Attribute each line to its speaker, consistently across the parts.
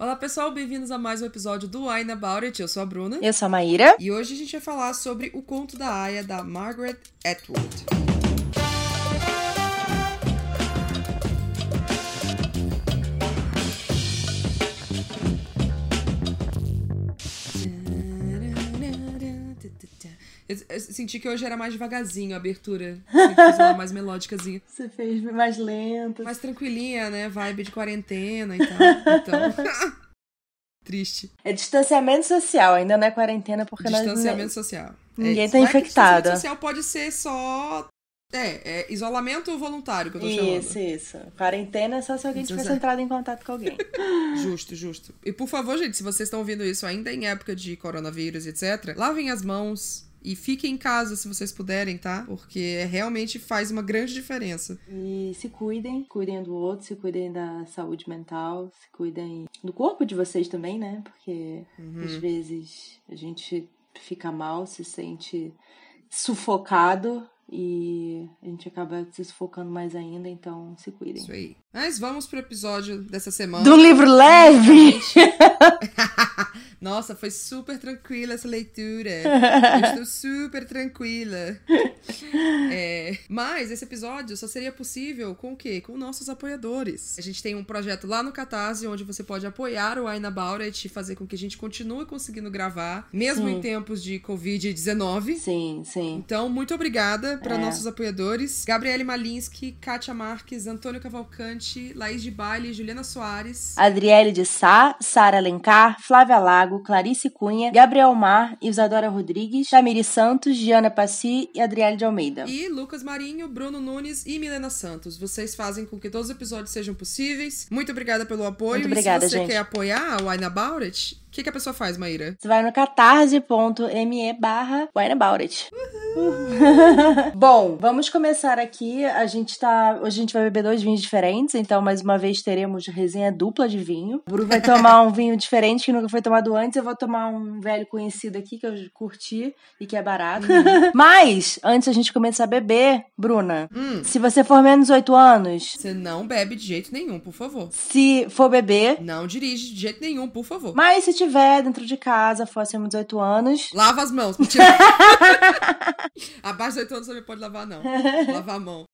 Speaker 1: Olá pessoal, bem-vindos a mais um episódio do Wine About It. Eu sou a Bruna.
Speaker 2: Eu sou a Maíra.
Speaker 1: E hoje a gente vai falar sobre o conto da Aya da Margaret Atwood. Senti que hoje era mais devagarzinho a abertura. Fiz uma mais melódicazinha.
Speaker 2: Você fez mais lento.
Speaker 1: Mais tranquilinha, né? Vibe de quarentena e tal. Então. Triste.
Speaker 2: É distanciamento social, ainda não é quarentena porque
Speaker 1: Distanciamento
Speaker 2: nós...
Speaker 1: social.
Speaker 2: Ninguém
Speaker 1: é,
Speaker 2: tá infectado.
Speaker 1: Distanciamento social pode ser só. É, é isolamento voluntário que eu tô chamando.
Speaker 2: Isso, isso. Quarentena é só se alguém tivesse entrado em contato com alguém.
Speaker 1: Justo, justo. E por favor, gente, se vocês estão ouvindo isso ainda em época de coronavírus, etc., lavem as mãos, e fiquem em casa se vocês puderem, tá? Porque realmente faz uma grande diferença.
Speaker 2: E se cuidem, cuidem do outro, se cuidem da saúde mental, se cuidem do corpo de vocês também, né? Porque uhum. às vezes a gente fica mal, se sente sufocado e a gente acaba se sufocando mais ainda, então se cuidem.
Speaker 1: Isso aí. Mas vamos pro episódio dessa semana.
Speaker 2: Do livro leve!
Speaker 1: Nossa, foi super tranquila essa leitura. Eu estou super tranquila. É, mas esse episódio só seria possível com o quê? Com nossos apoiadores. A gente tem um projeto lá no Catarse onde você pode apoiar o Aina Bauret e fazer com que a gente continue conseguindo gravar, mesmo sim. em tempos de Covid-19.
Speaker 2: Sim, sim.
Speaker 1: Então, muito obrigada para é. nossos apoiadores: Gabriele Malinsky, Kátia Marques, Antônio Cavalcante, Laís de Baile, Juliana Soares,
Speaker 2: Adriele de Sá, Sara Alencar, Flávia Lago. Clarice Cunha, Gabriel Mar, Isadora Rodrigues, Tamiri Santos, Diana Passi e Adriele de Almeida.
Speaker 1: E Lucas Marinho, Bruno Nunes e Milena Santos. Vocês fazem com que todos os episódios sejam possíveis. Muito obrigada pelo apoio.
Speaker 2: Muito obrigada,
Speaker 1: e se você
Speaker 2: gente.
Speaker 1: quer apoiar o Wine About It, o que, que, a pessoa faz, Maíra?
Speaker 2: Você vai no catarse.me barra It. Bom, vamos começar aqui. A gente tá. Hoje a gente vai beber dois vinhos diferentes, então mais uma vez teremos resenha dupla de vinho. O Bruno vai tomar um vinho diferente que nunca foi tomado antes. Eu vou tomar um velho conhecido aqui que eu curti e que é barato. Uhum. Mas, antes a gente começar a beber, Bruna,
Speaker 1: hum.
Speaker 2: se você for menos de 8 anos.
Speaker 1: Você não bebe de jeito nenhum, por favor.
Speaker 2: Se for beber.
Speaker 1: Não dirige de jeito nenhum, por favor.
Speaker 2: Mas se tiver dentro de casa, for acima de 18 anos.
Speaker 1: Lava as mãos. Abaixo de 18 anos você não pode lavar, não. Lavar a mão.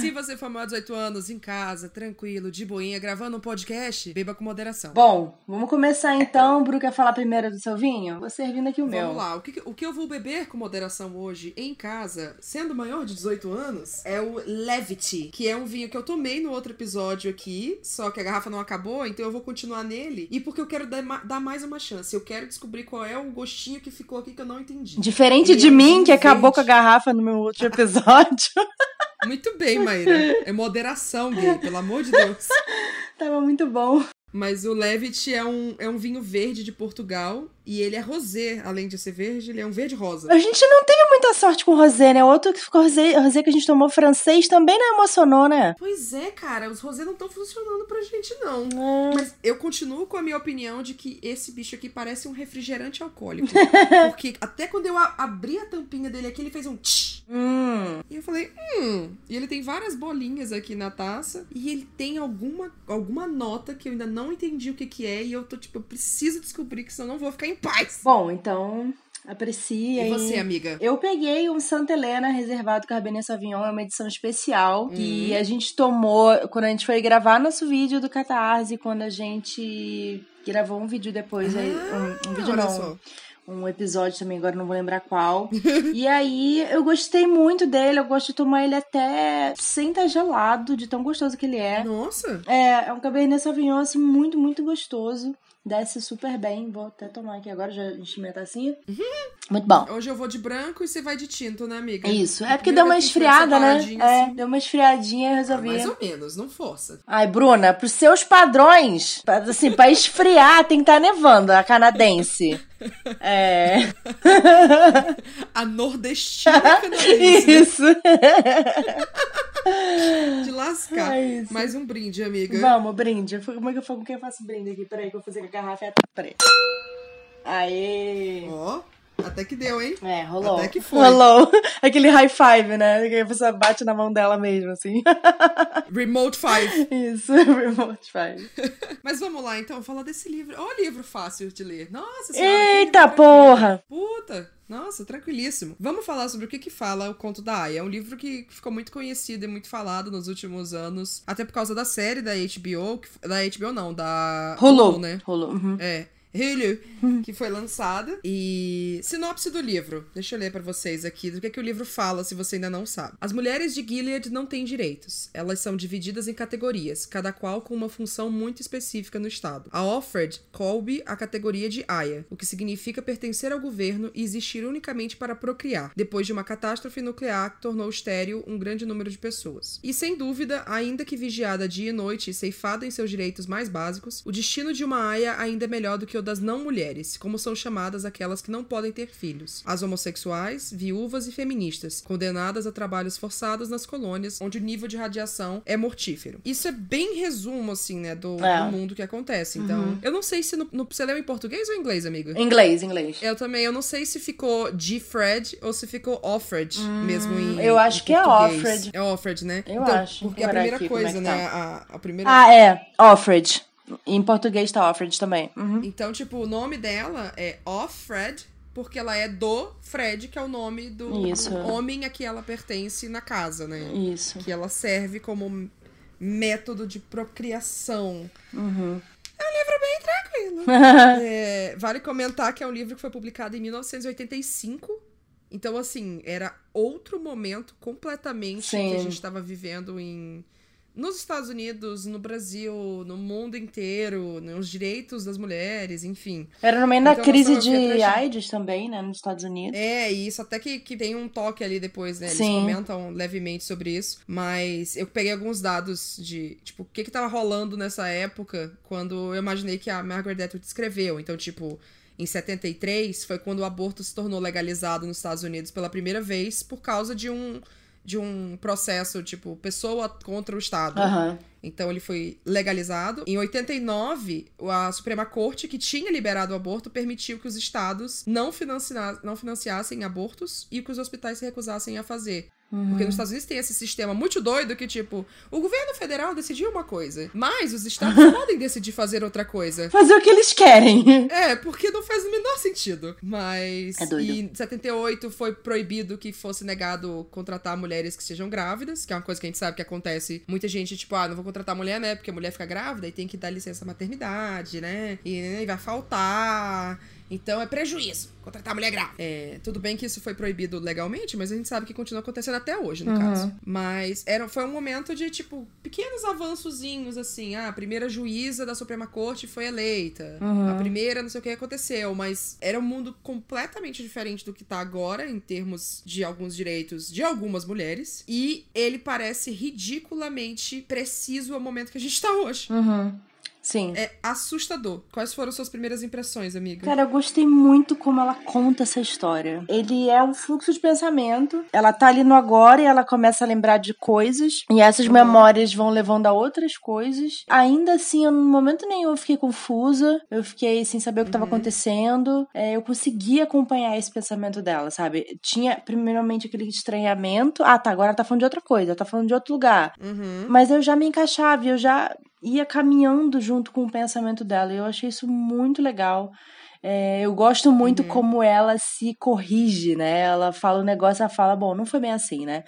Speaker 1: Se você for maior de 18 anos, em casa, tranquilo, de boinha, gravando um podcast, beba com moderação.
Speaker 2: Bom, vamos começar então. Bru quer falar primeiro do seu vinho? Vou servindo aqui o
Speaker 1: vamos
Speaker 2: meu.
Speaker 1: Vamos lá. O que, o que eu vou beber com moderação hoje em casa, sendo maior de 18 anos, é o Levity, que é um vinho que eu tomei no outro episódio aqui, só que a garrafa não acabou, então eu vou continuar nele. E porque eu quero dar, dar mais uma chance. Eu quero descobrir qual é o gostinho que ficou aqui que eu não entendi.
Speaker 2: Diferente de é mim, que acabou com a garrafa no meu outro episódio.
Speaker 1: Muito bem, Maíra. É moderação, gay, pelo amor de Deus.
Speaker 2: Tava muito bom.
Speaker 1: Mas o Levit é um, é um vinho verde de Portugal e ele é rosé, além de ser verde, ele é um verde rosa.
Speaker 2: A gente não teve muita sorte com o rosé, né? Outro que ficou rosé, rosé que a gente tomou francês também não emocionou, né?
Speaker 1: Pois é, cara, os rosé não estão funcionando pra gente não. É. Mas eu continuo com a minha opinião de que esse bicho aqui parece um refrigerante alcoólico. porque até quando eu abri a tampinha dele aqui, ele fez um tch.
Speaker 2: Hum.
Speaker 1: E eu falei, hum. E ele tem várias bolinhas aqui na taça e ele tem alguma alguma nota que eu ainda não entendi o que que é e eu tô tipo, eu preciso descobrir que senão eu não vou ficar em paz.
Speaker 2: Bom, então aprecia.
Speaker 1: E você, amiga?
Speaker 2: Eu peguei um Santa Helena reservado Cabernet Sauvignon, é uma edição especial hum. que a gente tomou quando a gente foi gravar nosso vídeo do Catarse, quando a gente gravou um vídeo depois,
Speaker 1: ah,
Speaker 2: um, um vídeo não. Só um episódio também, agora não vou lembrar qual. e aí eu gostei muito dele, eu gosto de tomar ele até sem estar gelado, de tão gostoso que ele é.
Speaker 1: Nossa!
Speaker 2: É, é um Cabernet Sauvignon assim, muito, muito gostoso. Desce super bem. Vou até tomar aqui agora, já enchimenta assim.
Speaker 1: Uhum.
Speaker 2: Muito bom.
Speaker 1: Hoje eu vou de branco e você vai de tinto, né, amiga?
Speaker 2: Isso. É porque deu uma esfriada, né? Assim. É, deu uma esfriadinha e resolvi. Ah,
Speaker 1: mais ou menos, não força.
Speaker 2: Ai, Bruna, pros seus padrões, assim, pra esfriar tem que estar tá nevando, a canadense. É.
Speaker 1: a nordestina canadense.
Speaker 2: Isso.
Speaker 1: É Mais um brinde, amiga.
Speaker 2: Vamos, brinde. Como é que eu, como é que eu faço brinde aqui? Peraí, que eu vou fazer com a garrafa. Peraí. Aê!
Speaker 1: Ó. Até que deu, hein?
Speaker 2: É, rolou.
Speaker 1: Até que foi.
Speaker 2: Rolou. Aquele high five, né? Que a pessoa bate na mão dela mesmo, assim.
Speaker 1: Remote Five.
Speaker 2: Isso, remote five.
Speaker 1: Mas vamos lá, então, falar desse livro. Ó, oh, livro fácil de ler. Nossa senhora.
Speaker 2: Eita porra!
Speaker 1: Puta! Nossa, tranquilíssimo. Vamos falar sobre o que que fala o Conto da Aya. É um livro que ficou muito conhecido e muito falado nos últimos anos, até por causa da série da HBO, da HBO não, da
Speaker 2: Rolou,
Speaker 1: né?
Speaker 2: Rolou. Uhum.
Speaker 1: É. Hulu, que foi lançada. E sinopse do livro. Deixa eu ler para vocês aqui do que, é que o livro fala, se você ainda não sabe. As mulheres de Gilead não têm direitos. Elas são divididas em categorias, cada qual com uma função muito específica no Estado. A Offred coube a categoria de Aya, o que significa pertencer ao governo e existir unicamente para procriar, depois de uma catástrofe nuclear que tornou estéril um grande número de pessoas. E sem dúvida, ainda que vigiada dia e noite e ceifada em seus direitos mais básicos, o destino de uma Aya ainda é melhor do que das não mulheres, como são chamadas aquelas que não podem ter filhos, as homossexuais, viúvas e feministas, condenadas a trabalhos forçados nas colônias, onde o nível de radiação é mortífero. Isso é bem resumo, assim, né, do,
Speaker 2: É.
Speaker 1: do mundo que acontece. Então,
Speaker 2: Uhum.
Speaker 1: eu não sei se no, no, você leu em português ou em inglês, amiga?
Speaker 2: Inglês, inglês.
Speaker 1: Eu também, eu não sei se ficou de Fred ou se ficou Offred, mesmo em
Speaker 2: Hum, eu acho
Speaker 1: em
Speaker 2: que é
Speaker 1: português.
Speaker 2: Offred.
Speaker 1: É Offred, né?
Speaker 2: Eu
Speaker 1: então,
Speaker 2: acho.
Speaker 1: Porque
Speaker 2: Vou
Speaker 1: a primeira
Speaker 2: aqui é
Speaker 1: coisa, né,
Speaker 2: tá.
Speaker 1: a, a primeira
Speaker 2: Ah, é. Offred. Em português tá Offred também. Uhum.
Speaker 1: Então, tipo, o nome dela é Off-Fred, porque ela é do Fred, que é o nome do
Speaker 2: Isso.
Speaker 1: homem a que ela pertence na casa, né?
Speaker 2: Isso.
Speaker 1: Que ela serve como método de procriação.
Speaker 2: Uhum.
Speaker 1: É um livro bem tranquilo. É, vale comentar que é um livro que foi publicado em 1985. Então, assim, era outro momento completamente que
Speaker 2: Sim.
Speaker 1: a gente estava vivendo em. Nos Estados Unidos, no Brasil, no mundo inteiro, nos direitos das mulheres, enfim.
Speaker 2: Era no meio da
Speaker 1: Então,
Speaker 2: crise de AIDS também, né? Nos Estados Unidos.
Speaker 1: É, e isso até que, que tem um toque ali depois, né? Eles
Speaker 2: Sim.
Speaker 1: comentam levemente sobre isso. Mas eu peguei alguns dados de, tipo, o que que tava rolando nessa época quando eu imaginei que a Margaret Atwood escreveu. Então, tipo, em 73 foi quando o aborto se tornou legalizado nos Estados Unidos pela primeira vez por causa de um de um processo, tipo, pessoa contra o Estado.
Speaker 2: Aham.
Speaker 1: Então ele foi legalizado. Em 89, a Suprema Corte, que tinha liberado o aborto, permitiu que os estados não, financia não financiassem abortos e que os hospitais se recusassem a fazer. Porque nos Estados Unidos tem esse sistema muito doido que, tipo, o governo federal decidiu uma coisa, mas os estados podem decidir fazer outra coisa.
Speaker 2: Fazer o que eles querem.
Speaker 1: É, porque não faz o menor sentido. Mas.
Speaker 2: É doido.
Speaker 1: Em 78 foi proibido que fosse negado contratar mulheres que sejam grávidas, que é uma coisa que a gente sabe que acontece. Muita gente, tipo, ah, não vou contratar mulher, né? Porque a mulher fica grávida e tem que dar licença maternidade, né? E, né, e vai faltar. Então é prejuízo contratar mulher grávida. É, tudo bem que isso foi proibido legalmente, mas a gente sabe que continua acontecendo até hoje, no
Speaker 2: Uhum.
Speaker 1: caso. Mas era, foi um momento de, tipo, pequenos avançozinhos, assim. Ah, a primeira juíza da Suprema Corte foi eleita.
Speaker 2: Uhum.
Speaker 1: A primeira, não sei o que aconteceu. Mas era um mundo completamente diferente do que tá agora, em termos de alguns direitos de algumas mulheres. E ele parece ridiculamente preciso ao momento que a gente tá hoje.
Speaker 2: Uhum. Sim.
Speaker 1: É assustador. Quais foram suas primeiras impressões, amiga?
Speaker 2: Cara, eu gostei muito como ela conta essa história. Ele é um fluxo de pensamento. Ela tá ali no agora e ela começa a lembrar de coisas. E essas
Speaker 1: Uhum.
Speaker 2: memórias vão levando a outras coisas. Ainda assim, eu, no momento nenhum eu fiquei confusa. Eu fiquei sem saber o que tava
Speaker 1: Uhum.
Speaker 2: acontecendo. É, eu consegui acompanhar esse pensamento dela, sabe? Tinha, primeiramente, aquele estranhamento. Ah, tá, agora ela tá falando de outra coisa. Ela tá falando de outro lugar.
Speaker 1: Uhum.
Speaker 2: Mas eu já me encaixava, e eu já ia caminhando junto com o pensamento dela. Eu achei isso muito legal. É, eu gosto muito
Speaker 1: Uhum.
Speaker 2: como ela se corrige, né? Ela fala um negócio, ela fala, bom, não foi bem assim, né?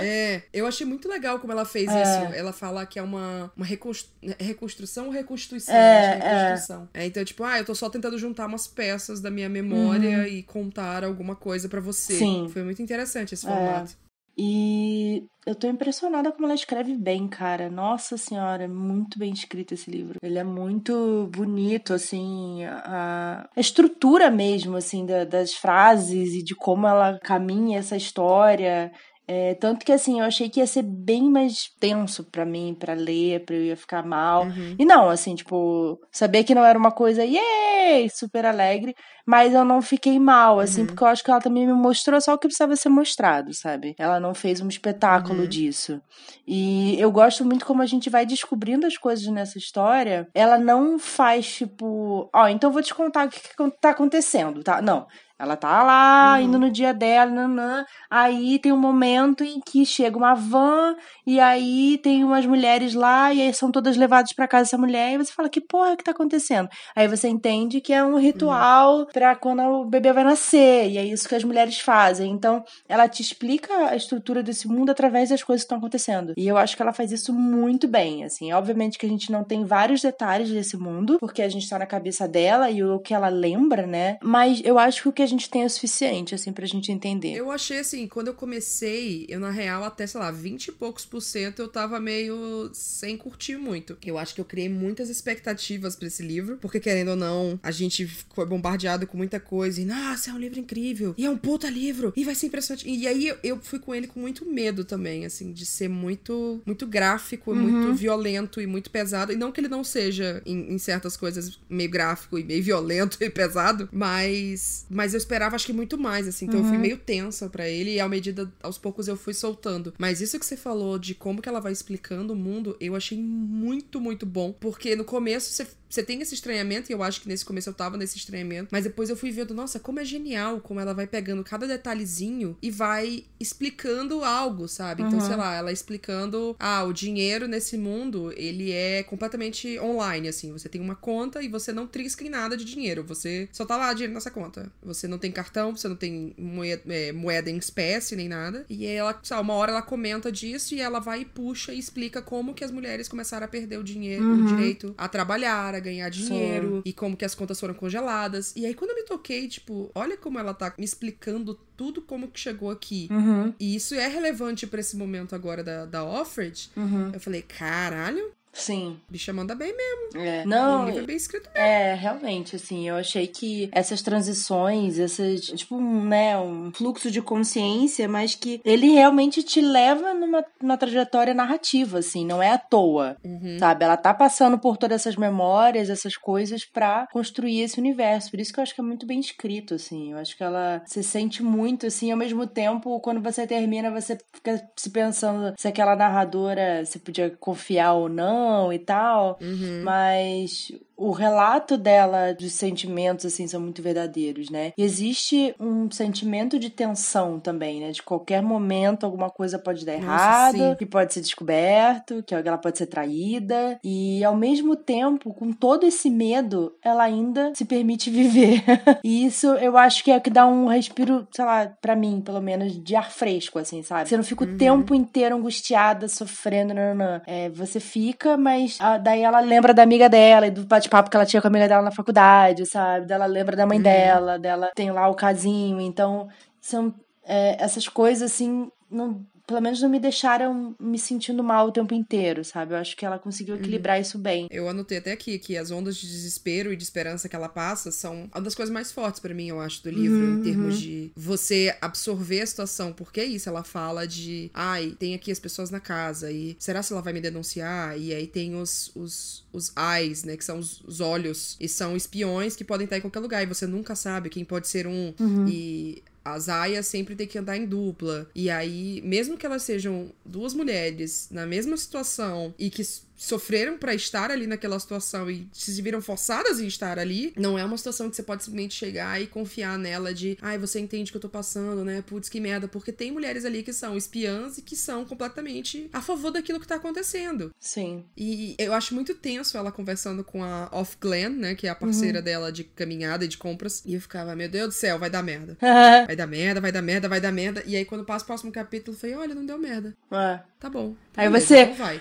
Speaker 1: É, eu achei muito legal como ela fez
Speaker 2: É.
Speaker 1: isso. Ela fala que é uma, uma reconstru- reconstrução ou reconstituição?
Speaker 2: É,
Speaker 1: que é reconstrução. É, então, tipo, ah, eu tô só tentando juntar umas peças da minha memória e contar alguma coisa pra você.
Speaker 2: Uhum. Sim.
Speaker 1: Foi muito interessante esse
Speaker 2: É.
Speaker 1: formato.
Speaker 2: E eu tô impressionada como ela escreve bem, cara. Nossa senhora, muito bem escrito esse livro. Ele é muito bonito, assim, a, a estrutura mesmo, assim, da- das frases e de como ela caminha essa história. É, tanto que, assim, eu achei que ia ser bem mais tenso pra mim, pra ler, pra eu ia ficar mal.
Speaker 1: Uhum.
Speaker 2: E não, assim, tipo, saber que não era uma coisa, yay, super alegre, mas eu não fiquei mal, assim,
Speaker 1: Uhum.
Speaker 2: porque eu acho que ela também me mostrou só o que precisava ser mostrado, sabe? Ela não fez um espetáculo
Speaker 1: Uhum.
Speaker 2: disso. E eu gosto muito como a gente vai descobrindo as coisas nessa história. Ela não faz, tipo, ó, então eu vou te contar o que, que tá acontecendo, tá? Não. Ela tá lá, uhum. indo no dia dela, nanã. Aí tem um momento em que chega uma van, e aí tem umas mulheres lá, e aí são todas levadas para casa dessa mulher, e você fala, que porra que tá acontecendo? Aí você entende que é um ritual uhum. pra quando o bebê vai nascer, e é isso que as mulheres fazem. Então, ela te explica a estrutura desse mundo através das coisas que estão acontecendo. E eu acho que ela faz isso muito bem, assim. Obviamente que a gente não tem vários detalhes desse mundo, porque a gente tá na cabeça dela e o que ela lembra, né? Mas eu acho que o que a gente tem é o suficiente, assim, pra gente entender.
Speaker 1: Eu achei, assim, quando eu comecei, eu na real, até, sei lá, 20 e poucos por cento, eu tava meio sem curtir muito. Eu acho que eu criei muitas expectativas para esse livro, porque querendo ou não, a gente foi bombardeado com muita coisa. E, nossa, é um livro incrível. E é um puta livro. E vai ser impressionante. E aí eu, eu fui com ele com muito medo também, assim, de ser muito, muito gráfico, uhum. muito violento e muito pesado. E não que ele não seja, em, em certas coisas, meio gráfico e meio violento e pesado, mas, mas eu esperava, acho que muito mais, assim. Então uhum. eu fui uhum. meio tensa para ele e à medida, aos poucos, eu fui soltando. Mas isso que você falou de como que ela vai explicando o mundo, eu achei muito, muito bom. Porque no começo você você tem esse estranhamento, e eu acho que nesse começo eu tava nesse estranhamento, mas depois eu fui vendo, nossa, como é genial como ela vai pegando cada detalhezinho e vai explicando algo, sabe? Então, uhum. sei lá, ela explicando, ah, o dinheiro nesse mundo, ele é completamente online, assim. Você tem uma conta e você não trisca em nada de dinheiro, você só tá lá dinheiro nessa conta. Você não tem cartão, você não tem moeda, é, moeda em espécie nem nada. E ela, sabe, uma hora ela comenta disso e ela vai e puxa e explica como que as mulheres começaram a perder o dinheiro, uhum. o direito a trabalhar, a ganhar dinheiro Sim. e como que as contas foram congeladas. E aí, quando eu me toquei, tipo, olha como ela tá me explicando tudo como que chegou aqui.
Speaker 2: Uhum.
Speaker 1: E isso é relevante para esse momento agora da, da Offred.
Speaker 2: Uhum.
Speaker 1: Eu falei, caralho,
Speaker 2: Sim.
Speaker 1: Bicha manda bem mesmo.
Speaker 2: É. Não.
Speaker 1: é bem escrito
Speaker 2: mesmo. É, realmente, assim, eu achei que essas transições, essas, tipo, um, né, um fluxo de consciência, mas que ele realmente te leva numa, numa trajetória narrativa, assim, não é à toa,
Speaker 1: uhum.
Speaker 2: sabe? Ela tá passando por todas essas memórias, essas coisas pra construir esse universo. Por isso que eu acho que é muito bem escrito, assim. Eu acho que ela se sente muito, assim, ao mesmo tempo, quando você termina, você fica se pensando se aquela narradora, você podia confiar ou não, e tal,
Speaker 1: uhum.
Speaker 2: mas o relato dela dos sentimentos assim são muito verdadeiros, né? E existe um sentimento de tensão também, né? De qualquer momento alguma coisa pode dar Nossa, errado, sim. que pode ser descoberto, que ela pode ser traída e ao mesmo tempo, com todo esse medo, ela ainda se permite viver. e isso eu acho que é o que dá um respiro, sei lá, para mim, pelo menos de ar fresco assim, sabe? Você não fica o uhum. tempo inteiro angustiada, sofrendo, não, não, não. É, você fica, mas ah, daí ela lembra da amiga dela e do bate-papo que ela tinha com a amiga dela na faculdade, sabe? Dela lembra da mãe uhum. dela, dela tem lá o casinho. Então, são é, essas coisas, assim, não, pelo menos não me deixaram me sentindo mal o tempo inteiro, sabe? Eu acho que ela conseguiu uhum. equilibrar uhum. isso bem.
Speaker 1: Eu anotei até aqui que as ondas de desespero e de esperança que ela passa são uma das coisas mais fortes para mim, eu acho, do livro, uhum. em termos uhum. de você absorver a situação. Porque é isso, ela fala de, ai, tem aqui as pessoas na casa e será se ela vai me denunciar? E aí tem os, os, os eyes, né, que são os, os olhos, e são espiões que podem estar em qualquer lugar e você nunca sabe quem pode ser um.
Speaker 2: Uhum.
Speaker 1: E as aias sempre tem que andar em dupla. E aí, mesmo que elas sejam duas mulheres na mesma situação e que sofreram para estar ali naquela situação e se viram forçadas em estar ali, não é uma situação que você pode simplesmente chegar e confiar nela de, ai, você entende o que eu tô passando, né? Putz, que merda, porque tem mulheres ali que são espiãs e que são completamente a favor daquilo que tá acontecendo.
Speaker 2: Sim.
Speaker 1: E eu acho muito tenso ela conversando com a Off Glen, né, que é a parceira uhum. dela de caminhada e de compras, e eu ficava, meu Deus do céu, vai dar merda. vai dar merda, vai dar merda, vai dar merda. E aí quando passa o próximo capítulo, eu falei, olha, não deu merda.
Speaker 2: É.
Speaker 1: Tá bom.
Speaker 2: Tá aí beleza, você
Speaker 1: então vai.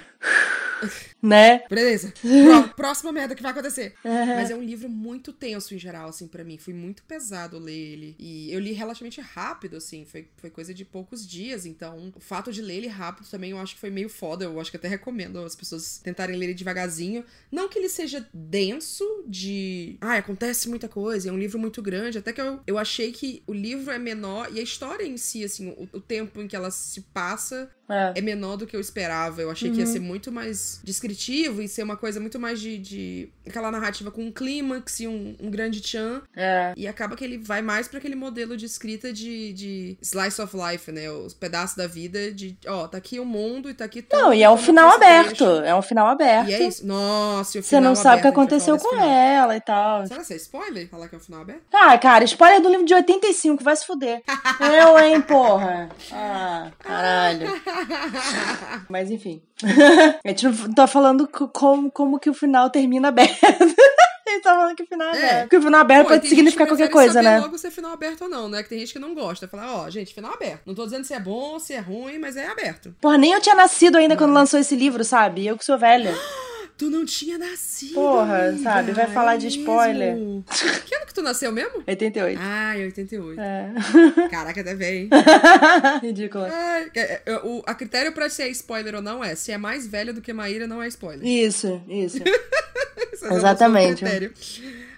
Speaker 2: Né?
Speaker 1: Beleza. próxima merda que vai acontecer. Mas é um livro muito tenso em geral, assim, para mim. Foi muito pesado ler ele. E eu li relativamente rápido, assim. Foi, foi coisa de poucos dias. Então, o fato de ler ele rápido também eu acho que foi meio foda. Eu acho que até recomendo as pessoas tentarem ler ele devagarzinho. Não que ele seja denso de. Ah, acontece muita coisa. É um livro muito grande. Até que eu, eu achei que o livro é menor e a história em si, assim, o, o tempo em que ela se passa é. é. menor do que eu esperava. Eu achei uhum. que ia uhum. ser muito mais descritivo e ser uma coisa muito mais de. de aquela narrativa com um clímax e um, um grande tchan. É. E acaba que ele vai mais para aquele modelo de escrita de, de slice of life, né? Os pedaços da vida de, ó, tá aqui o mundo e tá aqui
Speaker 2: tudo. Não, e é um final aberto. É um final aberto.
Speaker 1: E é isso. Nossa,
Speaker 2: e o final Você não sabe o que aconteceu com final. ela e tal.
Speaker 1: Será que é spoiler? Falar que é um final aberto?
Speaker 2: Ah, cara, spoiler do livro de 85, vai se fuder. eu, hein, porra. Ah, caralho. Mas enfim. A gente não tá falando como, como que o final termina aberto. A gente tá falando que o final é, é. aberto. Porque o final aberto Pô, pode significar qualquer coisa, né?
Speaker 1: logo se é final aberto ou não, né? Que tem gente que não gosta. Falar, ó, oh, gente, final aberto. Não tô dizendo se é bom, se é ruim, mas é aberto.
Speaker 2: Porra, nem eu tinha nascido ainda não. quando lançou esse livro, sabe? Eu que sou velha.
Speaker 1: Tu não tinha nascido.
Speaker 2: Porra, amiga. sabe? Vai falar é de spoiler.
Speaker 1: Que ano que tu nasceu mesmo?
Speaker 2: 88.
Speaker 1: Ah, 88. É. Caraca, até bem.
Speaker 2: Ridícula.
Speaker 1: É, é, é, o, a critério pra ser spoiler ou não é se é mais velha do que Maíra, não é spoiler.
Speaker 2: Isso, isso. Exatamente.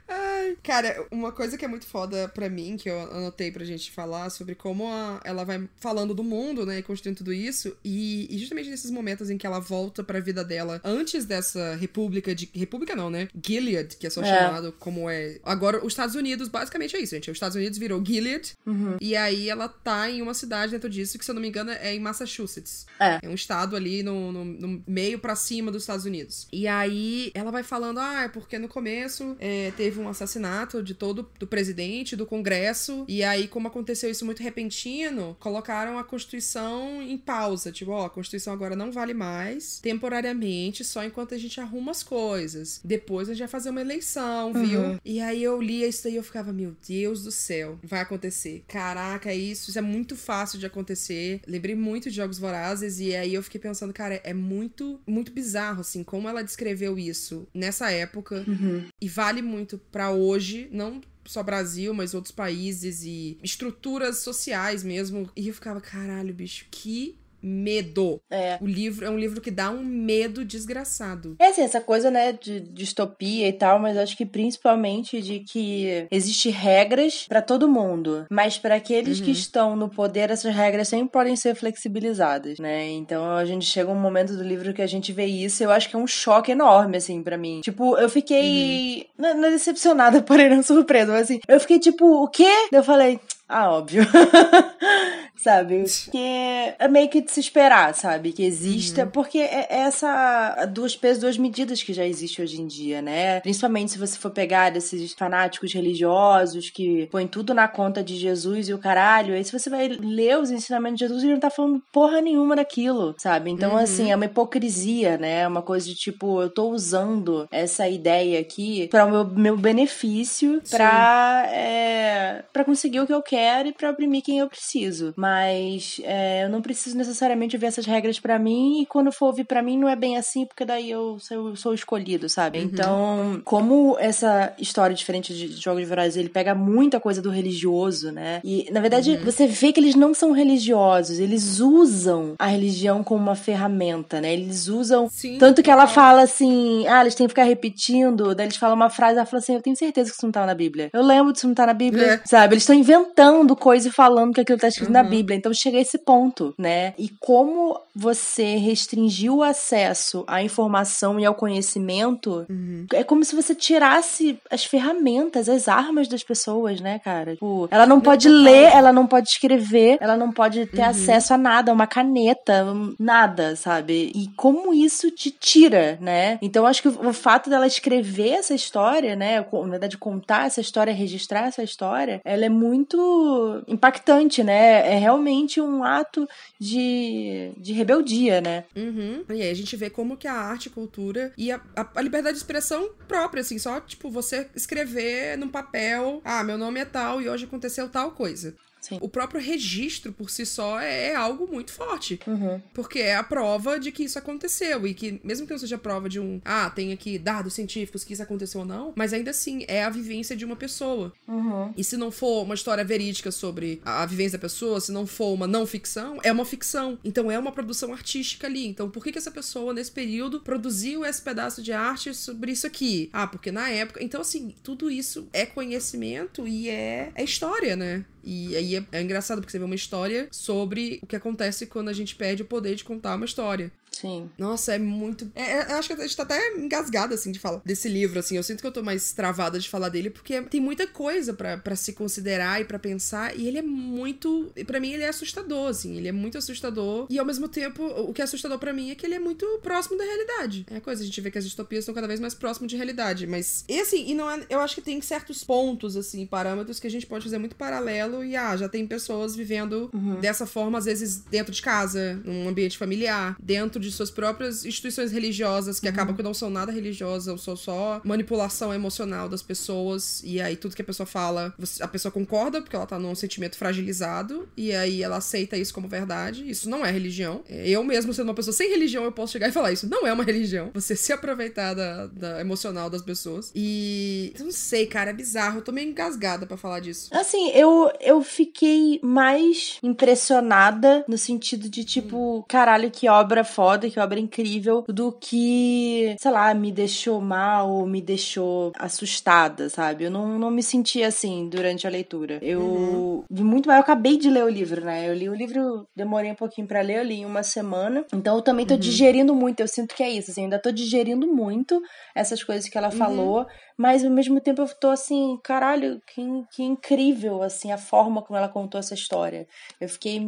Speaker 1: Ai, cara, uma coisa que é muito foda pra mim, que eu anotei pra gente falar, sobre como a, ela vai falando do mundo, né, e construindo tudo isso, e, e, justamente nesses momentos em que ela volta pra vida dela, antes dessa república de... República não, né? Gilead, que é só é. chamado como é... Agora, os Estados Unidos, basicamente é isso, gente. Os Estados Unidos virou Gilead, uhum. e aí ela tá em uma cidade dentro disso, que se eu não me engano é em Massachusetts. É. É um estado ali no, no, no meio pra cima dos Estados Unidos. E aí ela vai falando, ah, é porque no começo é, teve teve um assassinato de todo do presidente, do Congresso, e aí, como aconteceu isso muito repentino, colocaram a Constituição em pausa. Tipo, ó, a Constituição agora não vale mais, temporariamente, só enquanto a gente arruma as coisas. Depois a gente vai fazer uma eleição, uhum. viu? E aí eu lia isso daí e eu ficava, meu Deus do céu, vai acontecer. Caraca, isso, isso é muito fácil de acontecer. Lembrei muito de Jogos Vorazes e aí eu fiquei pensando, cara, é muito, muito bizarro, assim, como ela descreveu isso nessa época. Uhum. E vale muito para hoje, não só Brasil, mas outros países e estruturas sociais mesmo. E eu ficava, caralho, bicho, que medo. É. O livro é um livro que dá um medo desgraçado.
Speaker 2: É assim, essa coisa, né, de distopia e tal, mas acho que principalmente de que existe regras para todo mundo, mas para aqueles uhum. que estão no poder, essas regras sempre podem ser flexibilizadas, né? Então a gente chega um momento do livro que a gente vê isso, eu acho que é um choque enorme assim para mim. Tipo, eu fiquei uhum. não, não decepcionada, porém não surpresa, mas assim, eu fiquei tipo, o quê? Eu falei, ah, óbvio. sabe? Que é meio que de se esperar, sabe? Que exista, uhum. porque é, é essa duas pesos, duas medidas que já existe hoje em dia, né? Principalmente se você for pegar esses fanáticos religiosos que põem tudo na conta de Jesus e o caralho, aí se você vai ler os ensinamentos de Jesus, ele não tá falando porra nenhuma daquilo, sabe? Então, uhum. assim, é uma hipocrisia, né? Uma coisa de tipo, eu tô usando essa ideia aqui para o meu, meu benefício, pra, é, pra conseguir o que eu quero e pra oprimir quem eu preciso. Mas mas é, eu não preciso necessariamente ver essas regras para mim, e quando for ouvir para mim não é bem assim, porque daí eu, eu sou escolhido, sabe? Uhum. Então, como essa história diferente de Jogos de Vorazes, ele pega muita coisa do religioso, né? E, na verdade, uhum. você vê que eles não são religiosos, eles usam a religião como uma ferramenta, né? Eles usam. Sim, tanto que ela fala assim, ah, eles têm que ficar repetindo, daí eles falam uma frase, ela fala assim, eu tenho certeza que isso não tá na Bíblia. Eu lembro disso não tá na Bíblia, é. sabe? Eles estão inventando coisa e falando que aquilo tá escrito uhum. na Bíblia. Bíblia. Então chega a esse ponto, né? E como você restringiu o acesso à informação e ao conhecimento, uhum. é como se você tirasse as ferramentas, as armas das pessoas, né, cara? Tipo, ela não, não pode ler, ela não pode escrever, ela não pode ter uhum. acesso a nada, uma caneta, nada, sabe? E como isso te tira, né? Então acho que o fato dela escrever essa história, né, na verdade contar essa história, registrar essa história, ela é muito impactante, né? É realmente um ato de, de rebeldia, né?
Speaker 1: Uhum. E aí a gente vê como que a arte, cultura e a, a, a, liberdade de expressão própria, assim, só, tipo, você escrever num papel, ah, meu nome é tal e hoje aconteceu tal coisa. Sim. O próprio registro por si só é, é algo muito forte. Uhum. Porque é a prova de que isso aconteceu. E que, mesmo que não seja prova de um, ah, tem aqui dados científicos que isso aconteceu ou não, mas ainda assim é a vivência de uma pessoa. Uhum. E se não for uma história verídica sobre a, a vivência da pessoa, se não for uma não ficção, é uma ficção. Então é uma produção artística ali. Então por que, que essa pessoa, nesse período, produziu esse pedaço de arte sobre isso aqui? Ah, porque na época. Então, assim, tudo isso é conhecimento e é, é história, né? E aí é, é engraçado, porque você vê uma história sobre o que acontece quando a gente perde o poder de contar uma história.
Speaker 2: Sim.
Speaker 1: Nossa, é muito. É, é, eu acho que a gente tá até engasgada, assim, de falar desse livro, assim. Eu sinto que eu tô mais travada de falar dele, porque tem muita coisa para se considerar e para pensar. E ele é muito. para mim, ele é assustador, assim. Ele é muito assustador. E ao mesmo tempo, o que é assustador para mim é que ele é muito próximo da realidade. É a coisa, a gente vê que as distopias estão cada vez mais próximo de realidade. Mas. E assim, e não é, eu acho que tem certos pontos, assim, parâmetros que a gente pode fazer muito paralelo. E ah, já tem pessoas vivendo uhum. dessa forma, às vezes, dentro de casa, num ambiente familiar, dentro de de suas próprias instituições religiosas, que uhum. acabam que não são nada religiosas, são só manipulação emocional das pessoas. E aí tudo que a pessoa fala, a pessoa concorda, porque ela tá num sentimento fragilizado, e aí ela aceita isso como verdade. Isso não é religião. Eu mesmo, sendo uma pessoa sem religião, eu posso chegar e falar isso. Não é uma religião. Você se aproveitar da, da emocional das pessoas. E. Eu não sei, cara, é bizarro. Eu tô meio engasgada para falar disso.
Speaker 2: Assim, eu, eu fiquei mais impressionada no sentido de, tipo, hum. caralho, que obra foda foda, que obra incrível, do que, sei lá, me deixou mal, me deixou assustada, sabe? Eu não, não me senti assim durante a leitura. Eu uhum. vi muito mais. Eu acabei de ler o livro, né? Eu li o livro, demorei um pouquinho para ler, eu li em uma semana. Então eu também tô uhum. digerindo muito. Eu sinto que é isso, assim, ainda tô digerindo muito essas coisas que ela uhum. falou, mas ao mesmo tempo eu tô assim, caralho, que, que incrível, assim, a forma como ela contou essa história. Eu fiquei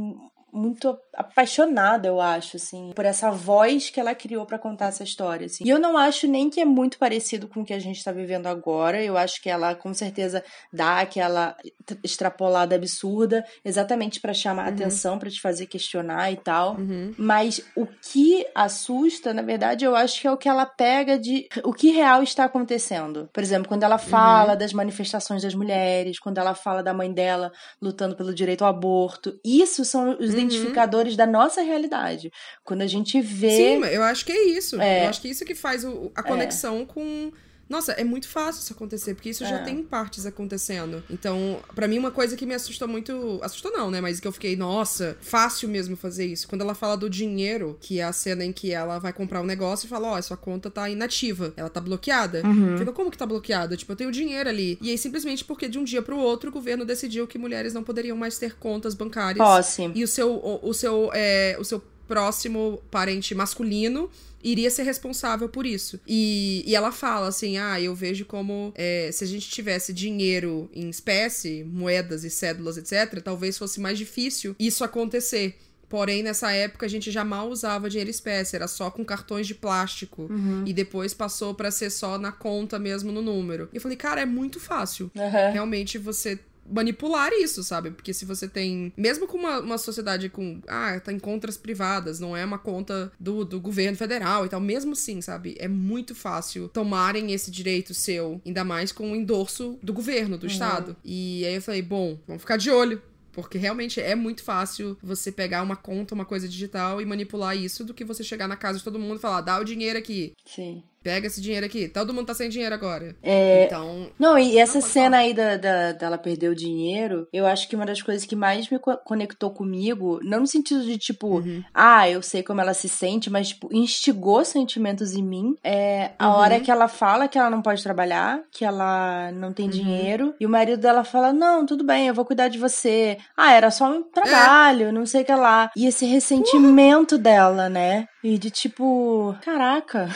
Speaker 2: muito apaixonada, eu acho, assim, por essa voz que ela criou para contar essa história, assim. E eu não acho nem que é muito parecido com o que a gente tá vivendo agora. Eu acho que ela com certeza dá aquela extrapolada absurda, exatamente para chamar uhum. a atenção, para te fazer questionar e tal. Uhum. Mas o que assusta, na verdade, eu acho que é o que ela pega de o que real está acontecendo. Por exemplo, quando ela fala uhum. das manifestações das mulheres, quando ela fala da mãe dela lutando pelo direito ao aborto, isso são os uhum. identificadores da nossa realidade. Quando a gente vê.
Speaker 1: Sim, eu acho que é isso. É. Eu acho que é isso que faz o, a conexão é. com nossa, é muito fácil isso acontecer, porque isso é. já tem partes acontecendo. Então, para mim, uma coisa que me assustou muito. Assustou não, né? Mas que eu fiquei, nossa, fácil mesmo fazer isso. Quando ela fala do dinheiro, que é a cena em que ela vai comprar um negócio e fala: Ó, oh, sua conta tá inativa, ela tá bloqueada. Uhum. Fica, como que tá bloqueada? Tipo, eu tenho dinheiro ali. E aí, simplesmente porque de um dia pro outro, o governo decidiu que mulheres não poderiam mais ter contas bancárias.
Speaker 2: Posse.
Speaker 1: E o seu, o, o seu, é, o seu próximo parente masculino iria ser responsável por isso. E, e ela fala assim: ah, eu vejo como é, se a gente tivesse dinheiro em espécie, moedas e cédulas, etc., talvez fosse mais difícil isso acontecer. Porém, nessa época a gente já mal usava dinheiro espécie, era só com cartões de plástico. Uhum. E depois passou para ser só na conta mesmo no número. E eu falei, cara, é muito fácil. Uhum. Realmente você manipular isso, sabe? Porque se você tem. Mesmo com uma, uma sociedade com. Ah, tá em contas privadas, não é uma conta do, do governo federal e tal. Mesmo assim, sabe? É muito fácil tomarem esse direito seu, ainda mais com o endorso do governo, do uhum. Estado. E aí eu falei, bom, vamos ficar de olho. Porque realmente é muito fácil você pegar uma conta, uma coisa digital e manipular isso do que você chegar na casa de todo mundo e falar, dá o dinheiro aqui.
Speaker 2: Sim
Speaker 1: pega esse dinheiro aqui. Todo mundo tá sem dinheiro agora.
Speaker 2: É... Então. Não, e essa não, cena aí da, da, dela perder o dinheiro, eu acho que uma das coisas que mais me conectou comigo, não no sentido de tipo, uhum. ah, eu sei como ela se sente, mas tipo, instigou sentimentos em mim. É a uhum. hora que ela fala que ela não pode trabalhar, que ela não tem uhum. dinheiro, e o marido dela fala: Não, tudo bem, eu vou cuidar de você. Ah, era só um trabalho, é. não sei o que lá. E esse ressentimento dela, né? E de tipo, caraca.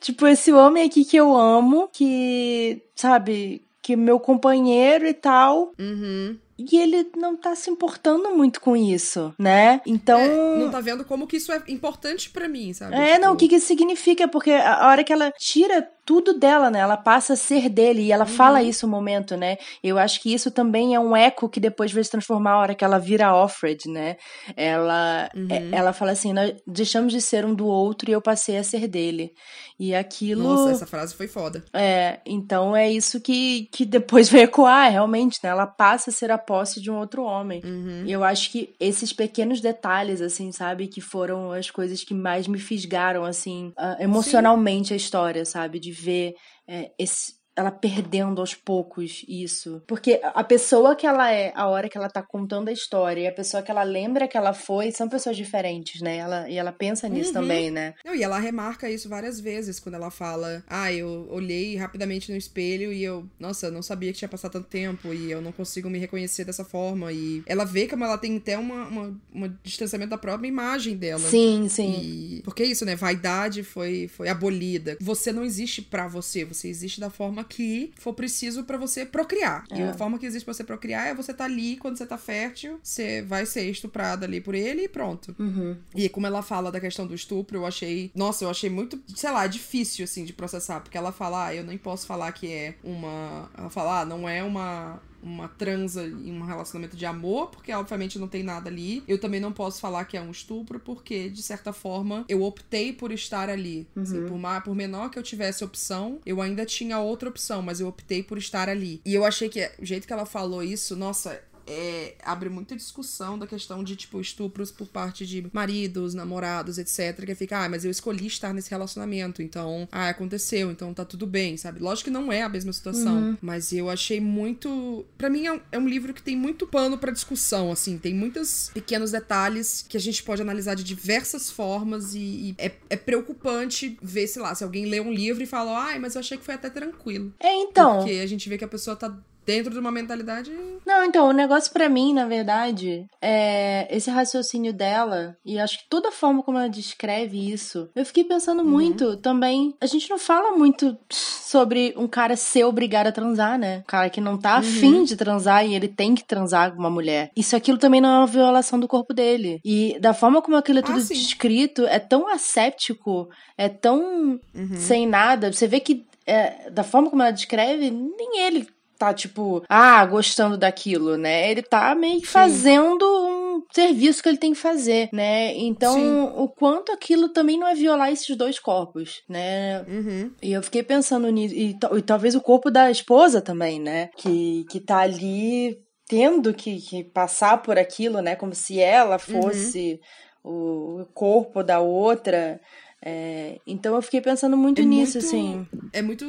Speaker 2: Tipo, esse homem aqui que eu amo, que, sabe, que meu companheiro e tal.
Speaker 1: Uhum.
Speaker 2: E ele não tá se importando muito com isso, né? Então. É,
Speaker 1: não tá vendo como que isso é importante para mim, sabe?
Speaker 2: É, tipo... não, o que, que isso significa? Porque a hora que ela tira tudo dela, né? Ela passa a ser dele e ela uhum. fala isso no momento, né? Eu acho que isso também é um eco que depois vai se transformar a hora que ela vira Offred, né? Ela, é, uhum. ela fala assim: nós deixamos de ser um do outro e eu passei a ser dele. E aquilo.
Speaker 1: Nossa, essa frase foi foda.
Speaker 2: É, então é isso que, que depois vai ecoar, realmente, né? Ela passa a ser a posse de um outro homem.
Speaker 1: Uhum.
Speaker 2: E eu acho que esses pequenos detalhes, assim, sabe? Que foram as coisas que mais me fisgaram, assim, uh, emocionalmente Sim. a história, sabe? De ver é, esse, ela perdendo aos poucos isso. Porque a pessoa que ela é, a hora que ela tá contando a história, e a pessoa que ela lembra que ela foi, são pessoas diferentes, né? Ela, e ela pensa nisso uhum. também, né?
Speaker 1: Não, e ela remarca isso várias vezes quando ela fala: Ah, eu olhei rapidamente no espelho e eu, nossa, não sabia que tinha passado tanto tempo e eu não consigo me reconhecer dessa forma. E ela vê como ela tem até uma, uma, uma distanciamento da própria imagem dela.
Speaker 2: Sim, sim.
Speaker 1: E... Porque é isso, né? Vaidade foi, foi abolida. Você não existe para você, você existe da forma que for preciso para você procriar. É. E a forma que existe pra você procriar é você tá ali quando você tá fértil, você vai ser estuprada ali por ele e pronto.
Speaker 2: Uhum.
Speaker 1: E como ela fala da questão do estupro, eu achei. Nossa, eu achei muito, sei lá, difícil, assim, de processar. Porque ela fala, ah, eu nem posso falar que é uma. Ela fala, ah, não é uma uma transa em um relacionamento de amor, porque obviamente não tem nada ali. Eu também não posso falar que é um estupro, porque, de certa forma, eu optei por estar ali. Uhum. Assim, por, mais, por menor que eu tivesse opção, eu ainda tinha outra opção, mas eu optei por estar ali. E eu achei que o jeito que ela falou isso, nossa, é, abre muita discussão da questão de, tipo, estupros por parte de maridos, namorados, etc. Que fica, ah, mas eu escolhi estar nesse relacionamento, então, ah, aconteceu, então tá tudo bem, sabe? Lógico que não é a mesma situação, uhum. mas eu achei muito. para mim é um, é um, livro que tem muito pano para discussão, assim, tem muitos pequenos detalhes que a gente pode analisar de diversas formas e, e é, é, preocupante ver, sei lá, se alguém lê um livro e fala, ai, mas eu achei que foi até tranquilo.
Speaker 2: É, então.
Speaker 1: Porque a gente vê que a pessoa tá dentro de uma mentalidade.
Speaker 2: Não, então, o negócio para mim, na verdade, é esse raciocínio dela, e acho que toda a forma como ela descreve isso, eu fiquei pensando uhum. muito também. A gente não fala muito sobre um cara ser obrigado a transar, né? Um cara que não tá uhum. afim de transar e ele tem que transar com uma mulher. Isso aquilo também não é uma violação do corpo dele. E da forma como aquilo é tudo ah, descrito, é tão asséptico, é tão uhum. sem nada. Você vê que é, da forma como ela descreve, nem ele tá, tipo, ah, gostando daquilo, né? Ele tá meio que fazendo um serviço que ele tem que fazer, né? Então, Sim. o quanto aquilo também não é violar esses dois corpos, né?
Speaker 1: Uhum.
Speaker 2: E eu fiquei pensando nisso. E, e, talvez o corpo da esposa também, né? Que, que tá ali tendo que, que passar por aquilo, né? Como se ela uhum. fosse uhum. o corpo da outra. É, então eu fiquei pensando muito é nisso,
Speaker 1: muito,
Speaker 2: assim.
Speaker 1: É muito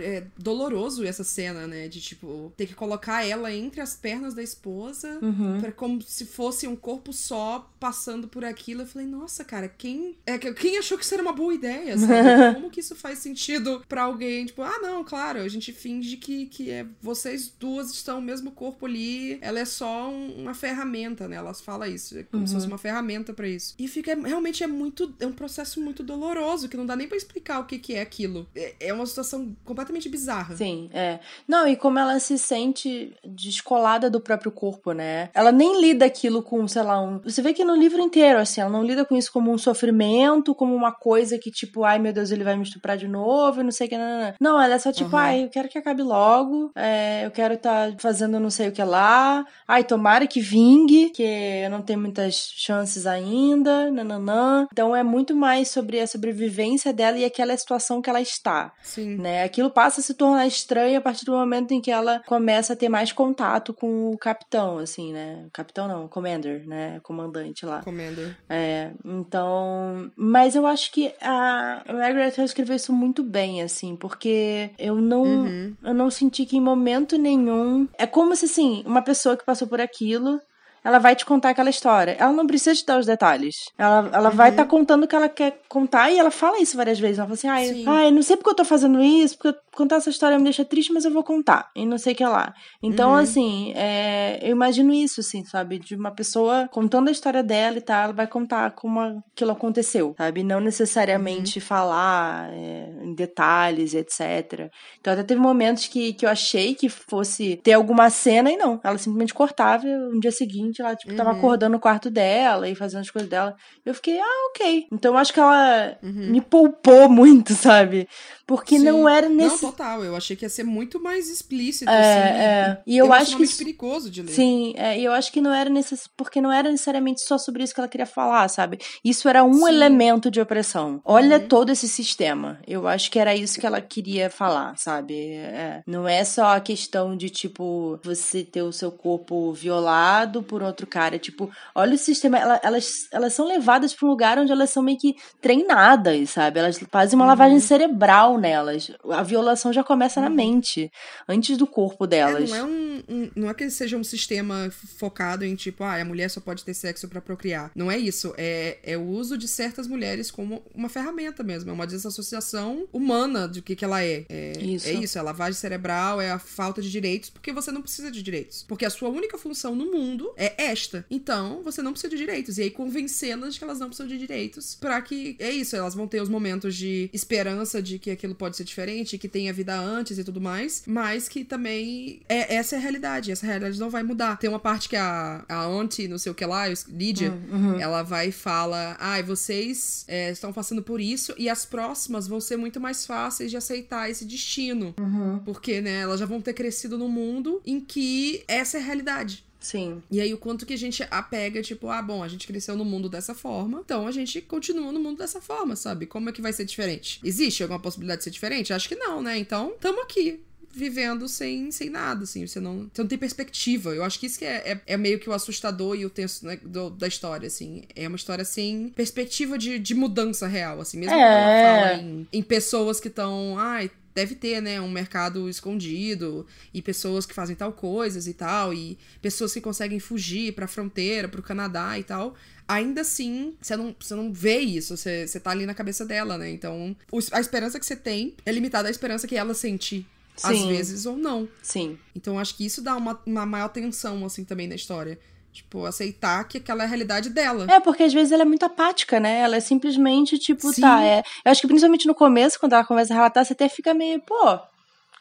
Speaker 1: é, doloroso essa cena, né? De, tipo, ter que colocar ela entre as pernas da esposa,
Speaker 2: uhum.
Speaker 1: Pra, como se fosse um corpo só passando por aquilo. Eu falei, nossa, cara, quem é quem achou que isso era uma boa ideia, como que isso faz sentido para alguém? Tipo, ah, não, claro, a gente finge que, que é, vocês duas estão no mesmo corpo ali, ela é só um, uma ferramenta, né? Elas falam isso, é como uhum. se fosse uhum. uma ferramenta para isso. E fica, realmente é muito, é um processo muito doloroso, que não dá nem para explicar o que, que é aquilo. É, é uma situação completamente bizarra.
Speaker 2: Sim, é. Não, e como ela se sente descolada do próprio corpo, né? Ela nem lida aquilo com, sei lá, um. Você vê que no livro inteiro, assim, ela não lida com isso como um sofrimento, como uma coisa que, tipo, ai meu Deus, ele vai me estuprar de novo, não sei o que, não, não. não ela é só tipo, uhum. ai, eu quero que acabe logo, é, eu quero estar tá fazendo não sei o que lá, ai, tomara que vingue, que eu não tenho muitas chances ainda, nananã. Então é muito mais sobre a sobrevivência dela e aquela situação que ela está.
Speaker 1: Sim.
Speaker 2: Né? Aquilo passa a se tornar estranho a partir do momento em que ela começa a ter mais contato com o capitão, assim, né? Capitão não, commander, né? Comandante lá.
Speaker 1: Commander.
Speaker 2: É, então. Mas eu acho que a Margaret escreveu isso muito bem, assim, porque eu não. Uhum. Eu não senti que em momento nenhum. É como se, assim, uma pessoa que passou por aquilo ela vai te contar aquela história. Ela não precisa te dar os detalhes. Ela, ela uhum. vai estar tá contando o que ela quer contar e ela fala isso várias vezes. Ela fala assim: ai, ai não sei porque eu tô fazendo isso, porque contar essa história me deixa triste, mas eu vou contar. E não sei o que lá. Então, uhum. assim, é, eu imagino isso, assim, sabe? De uma pessoa contando a história dela e tal, ela vai contar como aquilo aconteceu, sabe? Não necessariamente uhum. falar é, em detalhes, etc. Então, até teve momentos que, que eu achei que fosse ter alguma cena e não. Ela simplesmente cortava e no dia seguinte ela, tipo, uhum. tava acordando no quarto dela e fazendo as coisas dela. Eu fiquei, ah, ok. Então, eu acho que ela uhum. me poupou muito, sabe? Porque Sim. não era nesse.
Speaker 1: Não, total. Eu achei que ia ser muito mais explícito,
Speaker 2: é,
Speaker 1: assim.
Speaker 2: É. E eu acho que.
Speaker 1: perigoso de ler.
Speaker 2: Sim, é, e eu acho que não era necess... porque não era necessariamente só sobre isso que ela queria falar, sabe? Isso era um Sim. elemento de opressão. Olha uhum. todo esse sistema. Eu acho que era isso que ela queria falar, sabe? É. Não é só a questão de, tipo, você ter o seu corpo violado por outro cara. Tipo, olha o sistema. Ela, elas, elas são levadas para um lugar onde elas são meio que treinadas, sabe? Elas fazem uma uhum. lavagem cerebral nelas. A violação já começa na uhum. mente, antes do corpo delas.
Speaker 1: É, não, é um, um, não é que seja um sistema focado em tipo, ah, a mulher só pode ter sexo para procriar. Não é isso. É, é o uso de certas mulheres como uma ferramenta mesmo. É uma desassociação humana de que, que ela é. É isso. é isso. É lavagem cerebral, é a falta de direitos, porque você não precisa de direitos. Porque a sua única função no mundo é esta. Então, você não precisa de direitos. E aí, convencê-las de que elas não precisam de direitos para que. É isso, elas vão ter os momentos de esperança de que aquilo pode ser diferente, que tenha vida antes e tudo mais, mas que também. É, essa é a realidade. Essa realidade não vai mudar. Tem uma parte que a, a auntie, não sei o que lá, Lídia, hum, uhum. ela vai e fala: ai, ah, vocês é, estão passando por isso e as próximas vão ser muito mais fáceis de aceitar esse destino. Uhum. Porque, né, elas já vão ter crescido num mundo em que essa é a realidade.
Speaker 2: Sim.
Speaker 1: E aí o quanto que a gente apega, tipo, ah, bom, a gente cresceu no mundo dessa forma, então a gente continua no mundo dessa forma, sabe? Como é que vai ser diferente? Existe alguma possibilidade de ser diferente? Acho que não, né? Então, tamo aqui vivendo sem, sem nada, assim. Você não, você não tem perspectiva. Eu acho que isso que é, é, é meio que o assustador e o tenso né, do, da história, assim. É uma história sem perspectiva de, de mudança real, assim. Mesmo é. quando ela fala em, em pessoas que estão. Ai, deve ter, né, um mercado escondido e pessoas que fazem tal coisas e tal, e pessoas que conseguem fugir para a fronteira, para o Canadá e tal. Ainda assim, você não, você não vê isso, você, você tá ali na cabeça dela, né? Então, a esperança que você tem é limitada à esperança que ela sente Sim. às vezes ou não.
Speaker 2: Sim.
Speaker 1: Então acho que isso dá uma, uma maior tensão, assim, também na história. Tipo, aceitar que aquela é a realidade dela.
Speaker 2: É, porque às vezes ela é muito apática, né? Ela é simplesmente, tipo, Sim. tá. É... Eu acho que principalmente no começo, quando ela começa a relatar, você até fica meio, pô,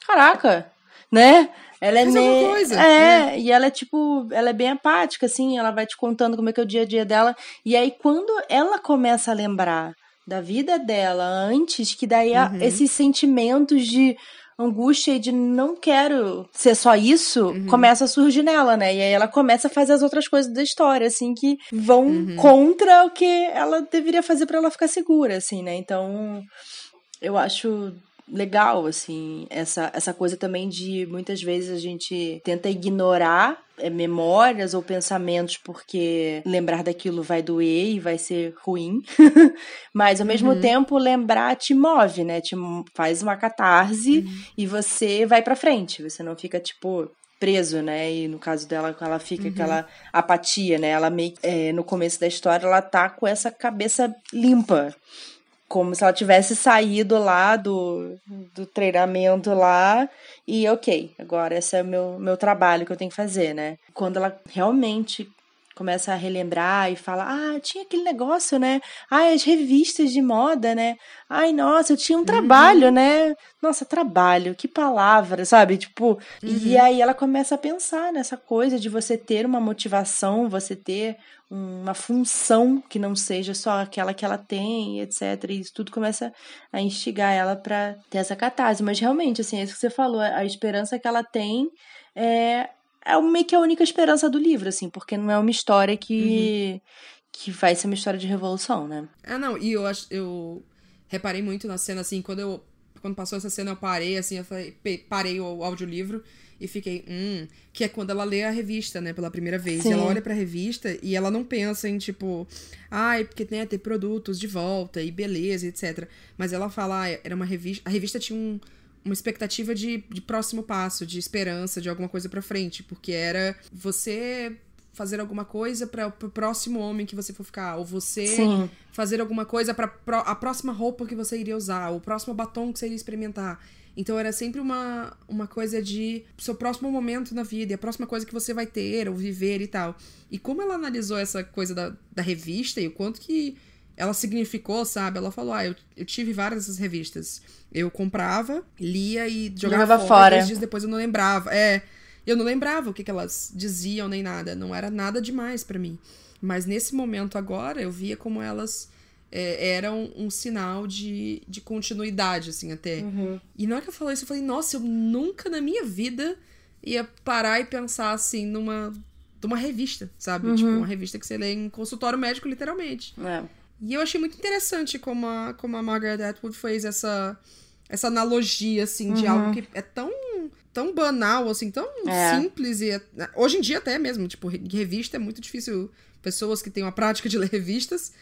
Speaker 2: caraca, né? Ela é meio. Coisa, é, né? e ela é tipo, ela é bem apática, assim, ela vai te contando como é que é o dia a dia dela. E aí, quando ela começa a lembrar da vida dela antes, que daí uhum. esses sentimentos de angústia de não quero ser só isso, uhum. começa a surgir nela, né? E aí ela começa a fazer as outras coisas da história, assim, que vão uhum. contra o que ela deveria fazer para ela ficar segura, assim, né? Então, eu acho legal, assim, essa, essa coisa também de muitas vezes a gente tenta ignorar é, memórias ou pensamentos porque lembrar daquilo vai doer e vai ser ruim, mas ao mesmo uhum. tempo lembrar te move, né? Te faz uma catarse uhum. e você vai para frente, você não fica tipo preso, né? E no caso dela, ela fica uhum. aquela apatia, né? Ela meio é, no começo da história ela tá com essa cabeça limpa como se ela tivesse saído lá do, do treinamento lá e ok, agora esse é o meu, meu trabalho que eu tenho que fazer, né? Quando ela realmente começa a relembrar e fala: Ah, tinha aquele negócio, né? Ai, as revistas de moda, né? Ai, nossa, eu tinha um trabalho, uhum. né? Nossa, trabalho, que palavra, sabe? Tipo, uhum. e aí ela começa a pensar nessa coisa de você ter uma motivação, você ter uma função que não seja só aquela que ela tem, etc. E isso tudo começa a instigar ela para ter essa catarse. Mas realmente, assim, é isso que você falou, a esperança que ela tem é, é meio que a única esperança do livro, assim, porque não é uma história que, uhum. que vai ser uma história de revolução, né?
Speaker 1: Ah, não, e eu acho. Eu reparei muito na cena, assim, quando eu. Quando passou essa cena, eu parei, assim, eu falei, parei o audiolivro e fiquei, hum, que é quando ela lê a revista, né, pela primeira vez. E ela olha pra revista e ela não pensa em, tipo, ai, porque né, ter produtos de volta e beleza, etc. Mas ela fala, ah, era uma revista. A revista tinha um, uma expectativa de, de próximo passo, de esperança, de alguma coisa pra frente, porque era você fazer alguma coisa para o próximo homem que você for ficar, ou você Sim. fazer alguma coisa para a próxima roupa que você iria usar, o próximo batom que você iria experimentar. Então era sempre uma, uma coisa de seu próximo momento na vida, a próxima coisa que você vai ter ou viver e tal. E como ela analisou essa coisa da, da revista e o quanto que ela significou, sabe? Ela falou: ah, eu, eu tive várias dessas revistas. Eu comprava, lia e jogava, jogava fora. fora. Dias depois eu não lembrava. É, eu não lembrava o que, que elas diziam nem nada. Não era nada demais para mim. Mas nesse momento agora, eu via como elas é, era um, sinal de, de continuidade, assim, até. Uhum. E na hora que eu falei isso, eu falei, nossa, eu nunca na minha vida ia parar e pensar, assim, numa, numa revista, sabe? Uhum. Tipo, uma revista que você lê em consultório médico, literalmente. É. E eu achei muito interessante como a, como a Margaret Atwood fez essa, essa analogia, assim, de uhum. algo que é tão tão banal, assim, tão é. simples e hoje em dia até mesmo, tipo, revista é muito difícil pessoas que têm uma prática de ler revistas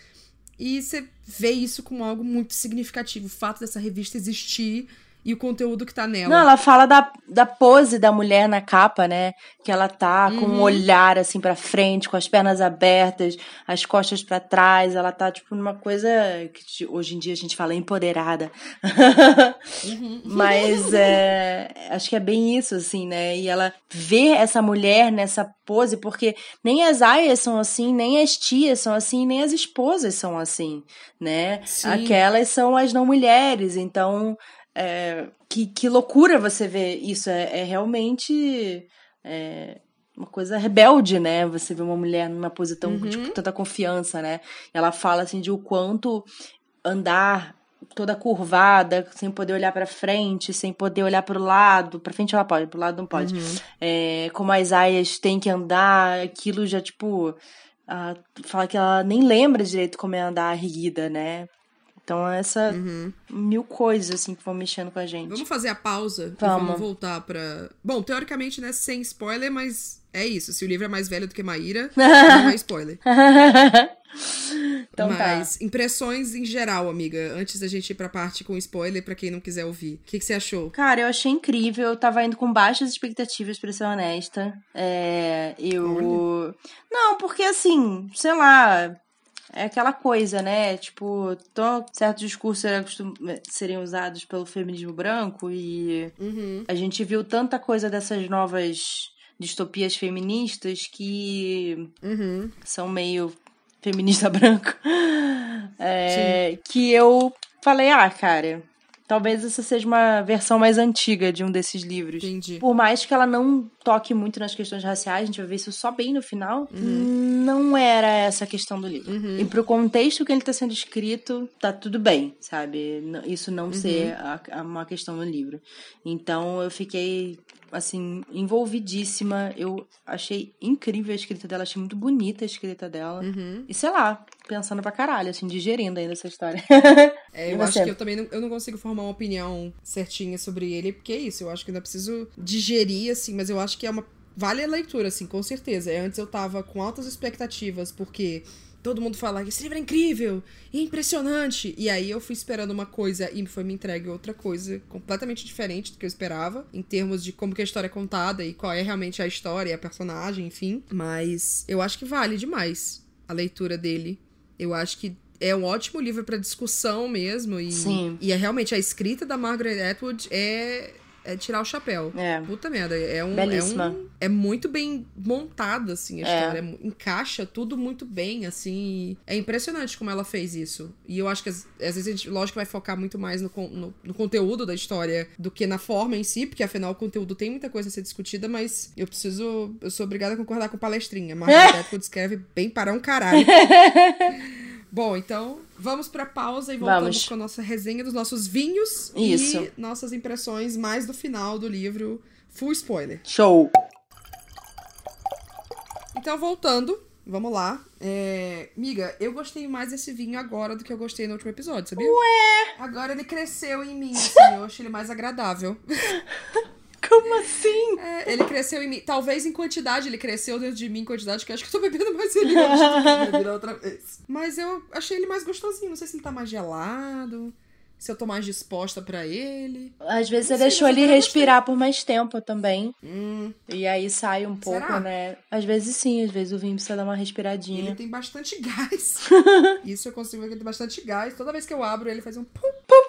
Speaker 1: e você vê isso como algo muito significativo. O fato dessa revista existir e o conteúdo que tá nela.
Speaker 2: Não, ela fala da, da pose da mulher na capa, né? Que ela tá com um olhar assim pra frente, com as pernas abertas, as costas pra trás. Ela tá, tipo, numa coisa que hoje em dia a gente fala empoderada. Mas é, acho que é bem isso, assim, né? E ela vê essa mulher nessa pose, porque nem as aias são assim, nem as tias são assim, nem as esposas são assim, né?
Speaker 1: Sim.
Speaker 2: Aquelas são as não mulheres, então é, que, que loucura você ver isso. É, é realmente é, uma coisa rebelde, né? Você vê uma mulher numa pose tão,
Speaker 1: Uhum.
Speaker 2: tipo, tanta confiança, né? Ela fala assim de o quanto andar toda curvada, sem poder olhar pra frente, sem poder olhar pro lado. Pra frente ela pode, pro lado não pode.
Speaker 1: Uhum.
Speaker 2: É, como as aias têm que andar, aquilo já, tipo. ah, fala que ela nem lembra direito como é andar erguida, né? Então, essa
Speaker 1: Uhum.
Speaker 2: mil coisas, assim, que vão mexendo com a gente.
Speaker 1: Vamos fazer a pausa e
Speaker 2: Vamos.
Speaker 1: vamos voltar pra. Bom, teoricamente, né, sem spoiler, mas é isso. Se o livro é mais velho do que Maíra, não é spoiler.
Speaker 2: então
Speaker 1: mas impressões em geral, amiga, antes da gente ir pra parte com spoiler, pra quem não quiser ouvir. O que, que você achou?
Speaker 2: Cara, eu achei incrível. Eu tava indo com baixas expectativas, pra ser honesta. É, eu. Não, porque assim, sei lá. É aquela coisa, né? Tipo, tão, certos discursos costum- serem usados pelo feminismo branco e
Speaker 1: Uhum.
Speaker 2: a gente viu tanta coisa dessas novas distopias feministas que
Speaker 1: Uhum.
Speaker 2: são meio feminista branco. É, que eu falei, ah, cara, talvez essa seja uma versão mais antiga de um desses livros.
Speaker 1: Entendi.
Speaker 2: Por mais que ela não toque muito nas questões raciais, a gente vai ver isso só bem no final, não era essa a questão do livro.
Speaker 1: Uhum.
Speaker 2: E pro contexto que ele tá sendo escrito, tá tudo bem, sabe? Isso não ser a- a- uma questão no livro. Então eu fiquei, assim, envolvidíssima. Eu achei incrível a escrita dela, achei muito bonita a escrita dela.
Speaker 1: Uhum.
Speaker 2: E sei lá, pensando pra caralho, assim, digerindo ainda essa história.
Speaker 1: É, eu acho que eu também não, eu não consigo formar uma opinião certinha sobre ele, porque é isso, eu acho que ainda preciso digerir, assim, mas eu acho que é uma. Vale a leitura, assim, com certeza. Antes eu tava com altas expectativas, porque todo mundo fala que esse livro é incrível e impressionante. E aí eu fui esperando uma coisa e foi me entregue outra coisa completamente diferente do que eu esperava, em termos de como que a história é contada e qual é realmente a história, a personagem, enfim. Mas eu acho que vale demais a leitura dele. Eu acho que é um ótimo livro pra discussão mesmo. E,
Speaker 2: Sim.
Speaker 1: e é realmente a escrita da Margaret Atwood é, é tirar o chapéu.
Speaker 2: É.
Speaker 1: Puta merda, é um.
Speaker 2: Belíssima.
Speaker 1: É, um, é muito bem montada, assim, a
Speaker 2: É.
Speaker 1: história. É encaixa tudo muito bem, assim. É impressionante como ela fez isso. E eu acho que às, às vezes a gente, lógico, vai focar muito mais no, no, no conteúdo da história do que na forma em si, porque afinal o conteúdo tem muita coisa a ser discutida, mas eu preciso. Eu sou obrigada a concordar com palestrinha. Margaret Atwood escreve bem para um caralho. Bom, então vamos pra pausa e voltamos
Speaker 2: Vamos.
Speaker 1: com a nossa resenha dos nossos vinhos
Speaker 2: Isso.
Speaker 1: e nossas impressões mais do final do livro. Full spoiler.
Speaker 2: Show!
Speaker 1: Então, voltando, vamos lá. É... Miga, eu gostei mais desse vinho agora do que eu gostei no último episódio, sabia? Ué! Agora ele cresceu em mim, assim, eu achei ele mais agradável.
Speaker 2: Como assim?
Speaker 1: É, ele cresceu em mim. Talvez em quantidade ele cresceu dentro de mim em quantidade, que eu acho que eu tô bebendo mais ele hoje do que eu bebi outra vez. Mas eu achei ele mais gostosinho. Não sei se ele tá mais gelado, se eu tô mais disposta pra ele.
Speaker 2: Às vezes você
Speaker 1: sei,
Speaker 2: deixou ele respirar por mais tempo também.
Speaker 1: Hum,
Speaker 2: E aí sai um pouco,
Speaker 1: Será?
Speaker 2: né? Às vezes sim, às vezes o vinho precisa dar uma
Speaker 1: ele
Speaker 2: respiradinha.
Speaker 1: tem bastante gás. Isso eu consigo ver que ele tem bastante gás. Toda vez que eu abro, ele faz um pum, pum.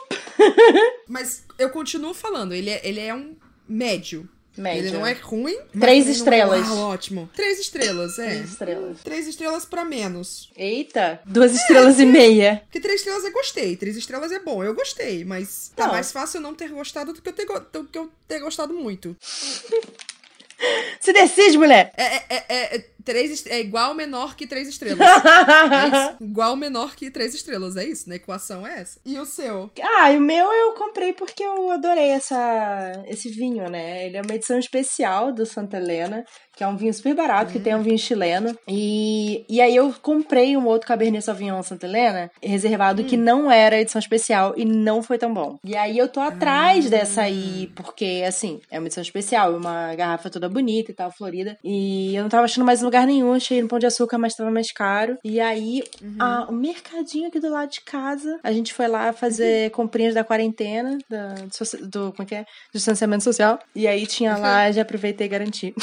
Speaker 1: Mas eu continuo falando, ele é, ele é um médio.
Speaker 2: Médio.
Speaker 1: Ele não é ruim.
Speaker 2: Três estrelas.
Speaker 1: É, uau, ótimo. Três estrelas, é.
Speaker 2: Três estrelas.
Speaker 1: Três estrelas pra menos.
Speaker 2: Eita, duas estrelas e meia.
Speaker 1: Porque três estrelas eu gostei, três estrelas é bom, eu gostei, mas tá
Speaker 2: Não.
Speaker 1: mais fácil eu não ter gostado do que eu ter, go- do que eu ter gostado muito.
Speaker 2: Se decide, mulher!
Speaker 1: É, é, é, é, três, é igual menor que três estrelas. É isso? Igual menor que três estrelas, é isso? Na equação é essa. E o seu?
Speaker 2: Ah, e o meu eu comprei porque eu adorei essa, esse vinho, né? Ele é uma edição especial do Santa Helena, que é um vinho super barato, que tem um vinho chileno. E, e aí eu comprei um outro Cabernet Sauvignon Santa Helena, reservado, que não era edição especial e não foi tão bom. E aí eu tô atrás dessa aí, porque, assim, é uma edição especial, uma garrafa toda bonita e tal, florida. E eu não tava achando mais lugar lugar nenhum, achei no Pão de Açúcar, mas tava mais caro. E aí, uhum. a, o mercadinho aqui do lado de casa, a gente foi lá fazer uhum. comprinhas da quarentena, da, do, do, como é que é? Distanciamento social. E aí tinha lá, já aproveitei e garanti.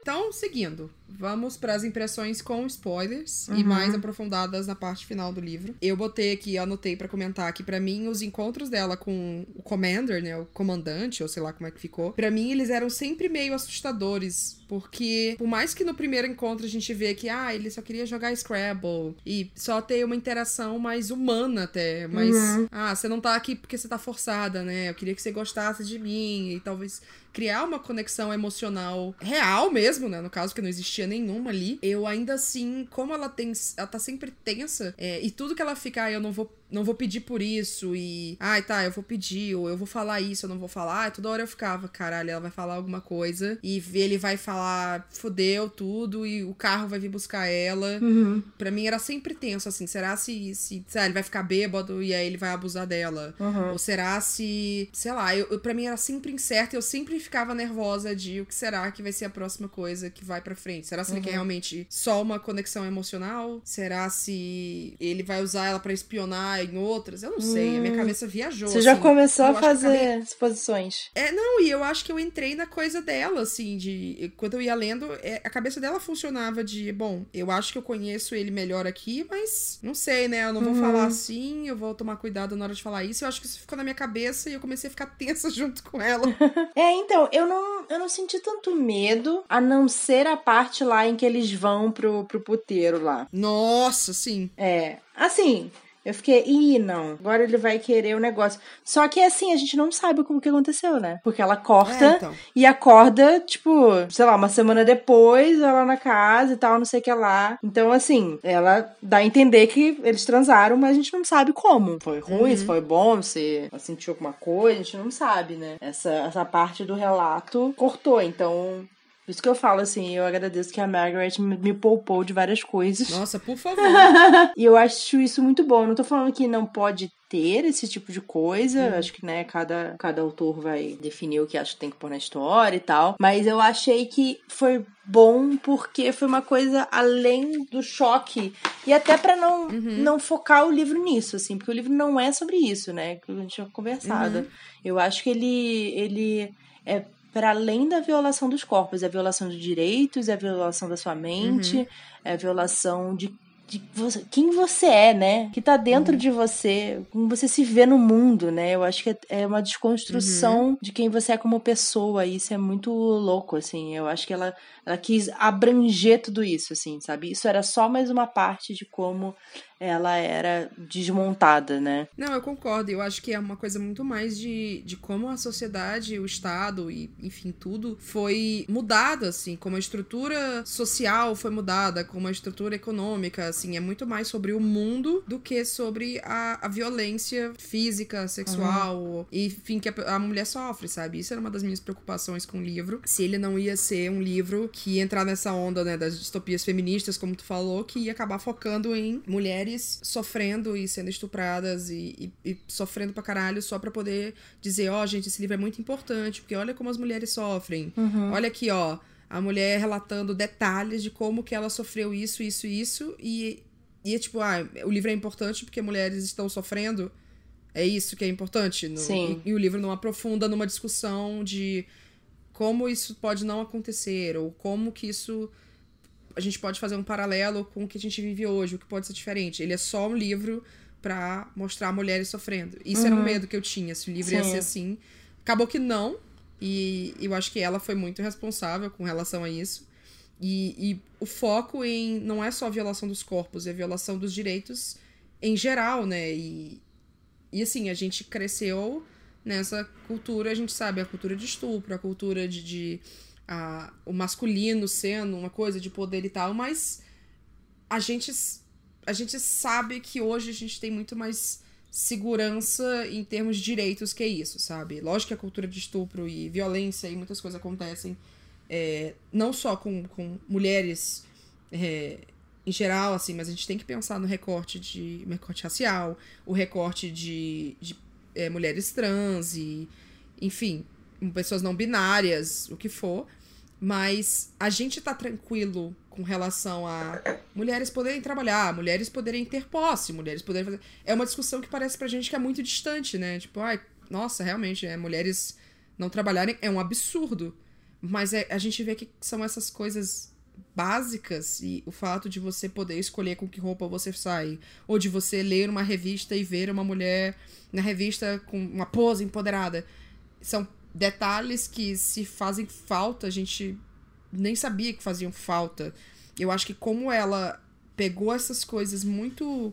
Speaker 1: então, seguindo. Vamos para as impressões com spoilers uhum. e mais aprofundadas na parte final do livro. Eu botei aqui, anotei para comentar que para mim os encontros dela com o commander, né, o comandante, ou sei lá como é que ficou, para mim eles eram sempre meio assustadores, porque por mais que no primeiro encontro a gente vê que ah, ele só queria jogar Scrabble e só ter uma interação mais humana até, mas uhum. ah, você não tá aqui porque você tá forçada, né? Eu queria que você gostasse de mim e talvez criar uma conexão emocional real mesmo, né? No caso, que não existia nenhuma ali. Eu ainda assim, como ela tem. Ela tá sempre tensa, é, e tudo que ela fica, ah, eu não vou não vou pedir por isso e. Ai, tá, eu vou pedir, ou eu vou falar isso, eu não vou falar. E toda hora eu ficava, caralho, ela vai falar alguma coisa e ele vai falar, fodeu tudo e o carro vai vir buscar ela. Uhum. Pra mim era sempre tenso, assim. Será se, se sei lá, ele vai ficar bêbado e aí ele vai abusar dela? Uhum. Ou será se. Sei lá, eu, eu, pra mim era sempre incerto e eu sempre ficava nervosa de o que será que vai ser a próxima coisa que vai pra frente. Será se uhum. ele quer uhum. realmente só uma conexão emocional? Será se ele vai usar ela para espionar? Em outras. Eu não sei, hum, a minha hum. cabeça viajou.
Speaker 2: Você já assim. começou a fazer acabei... exposições.
Speaker 1: É, não, e eu acho que eu entrei na coisa dela, assim, de. Quando eu ia lendo, é, a cabeça dela funcionava de, bom, eu acho que eu conheço ele melhor aqui, mas não sei, né? Eu não vou uhum. falar assim, eu vou tomar cuidado na hora de falar isso. Eu acho que isso ficou na minha cabeça e eu comecei a ficar tensa junto com ela.
Speaker 2: é, então, eu não, eu não senti tanto medo, a não ser a parte lá em que eles vão pro, pro puteiro lá.
Speaker 1: Nossa, sim.
Speaker 2: É. Assim, eu fiquei, ih, não, agora ele vai querer o negócio. Só que assim, a gente não sabe como que aconteceu, né? Porque ela corta é, então. e acorda, tipo, sei lá, uma semana depois, ela na casa e tal, não sei o que lá. Então, assim, ela dá a entender que eles transaram, mas a gente não sabe como. Foi ruim, uhum. se foi bom, se ela sentiu alguma coisa, a gente não sabe, né? Essa, essa parte do relato cortou, então por isso que eu falo assim, eu agradeço que a Margaret me poupou de várias coisas.
Speaker 1: Nossa, por favor.
Speaker 2: e eu acho isso muito bom. Eu não tô falando que não pode ter esse tipo de coisa. Hum. Acho que, né, cada, cada autor vai definir o que acha que tem que pôr na história e tal. Mas eu achei que foi bom porque foi uma coisa além do choque. E até para não, uhum. não focar o livro nisso, assim, porque o livro não é sobre isso, né? Que a gente tinha conversado. Uhum. Eu acho que ele, ele é para além da violação dos corpos, é a violação de direitos, é a violação da sua mente, uhum. é a violação de, de você, quem você é, né? Que tá dentro uhum. de você, como você se vê no mundo, né? Eu acho que é, é uma desconstrução uhum. de quem você é como pessoa, e isso é muito louco, assim. Eu acho que ela, ela quis abranger tudo isso, assim, sabe? Isso era só mais uma parte de como ela era desmontada, né?
Speaker 1: Não, eu concordo. Eu acho que é uma coisa muito mais de, de como a sociedade, o Estado e, enfim, tudo foi mudado, assim. Como a estrutura social foi mudada, como a estrutura econômica, assim. É muito mais sobre o mundo do que sobre a, a violência física, sexual, uhum. e, enfim, que a, a mulher sofre, sabe? Isso era uma das minhas preocupações com o livro. Se ele não ia ser um livro que ia entrar nessa onda, né, das distopias feministas, como tu falou, que ia acabar focando em mulheres mulheres sofrendo e sendo estupradas e, e, e sofrendo pra caralho só pra poder dizer, ó, oh, gente, esse livro é muito importante, porque olha como as mulheres sofrem. Uhum. Olha aqui, ó, a mulher relatando detalhes de como que ela sofreu isso, isso, isso, e, e é tipo, ah, o livro é importante porque mulheres estão sofrendo. É isso que é importante. No,
Speaker 2: Sim.
Speaker 1: E, e o livro não aprofunda numa discussão de como isso pode não acontecer, ou como que isso a gente pode fazer um paralelo com o que a gente vive hoje, o que pode ser diferente. Ele é só um livro para mostrar mulheres sofrendo. Isso uhum. era um uhum. medo que eu tinha, se o livro Sim. ia ser assim. Acabou que não, e eu acho que ela foi muito responsável com relação a isso. E, e o foco em não é só a violação dos corpos, é a violação dos direitos em geral, né? E, e assim, a gente cresceu nessa cultura, a gente sabe, a cultura de estupro, a cultura de, de a, o masculino sendo uma coisa de poder e tal, mas a gente, a gente sabe que hoje a gente tem muito mais segurança em termos de direitos que isso, sabe? Lógico que a cultura de estupro e violência e muitas coisas acontecem é, não só com, com mulheres é, em geral, assim, mas a gente tem que pensar no recorte de recorte racial, o recorte de, de é, mulheres trans e, enfim, pessoas não binárias, o que for. Mas a gente tá tranquilo com relação a mulheres poderem trabalhar, mulheres poderem ter posse, mulheres poderem fazer. É uma discussão que parece pra gente que é muito distante, né? Tipo, ai, nossa, realmente, é, mulheres não trabalharem é um absurdo. Mas é, a gente vê que são essas coisas básicas e o fato de você poder escolher com que roupa você sai, ou de você ler uma revista e ver uma mulher na revista com uma pose empoderada. São detalhes que se fazem falta, a gente nem sabia que faziam falta. Eu acho que como ela pegou essas coisas muito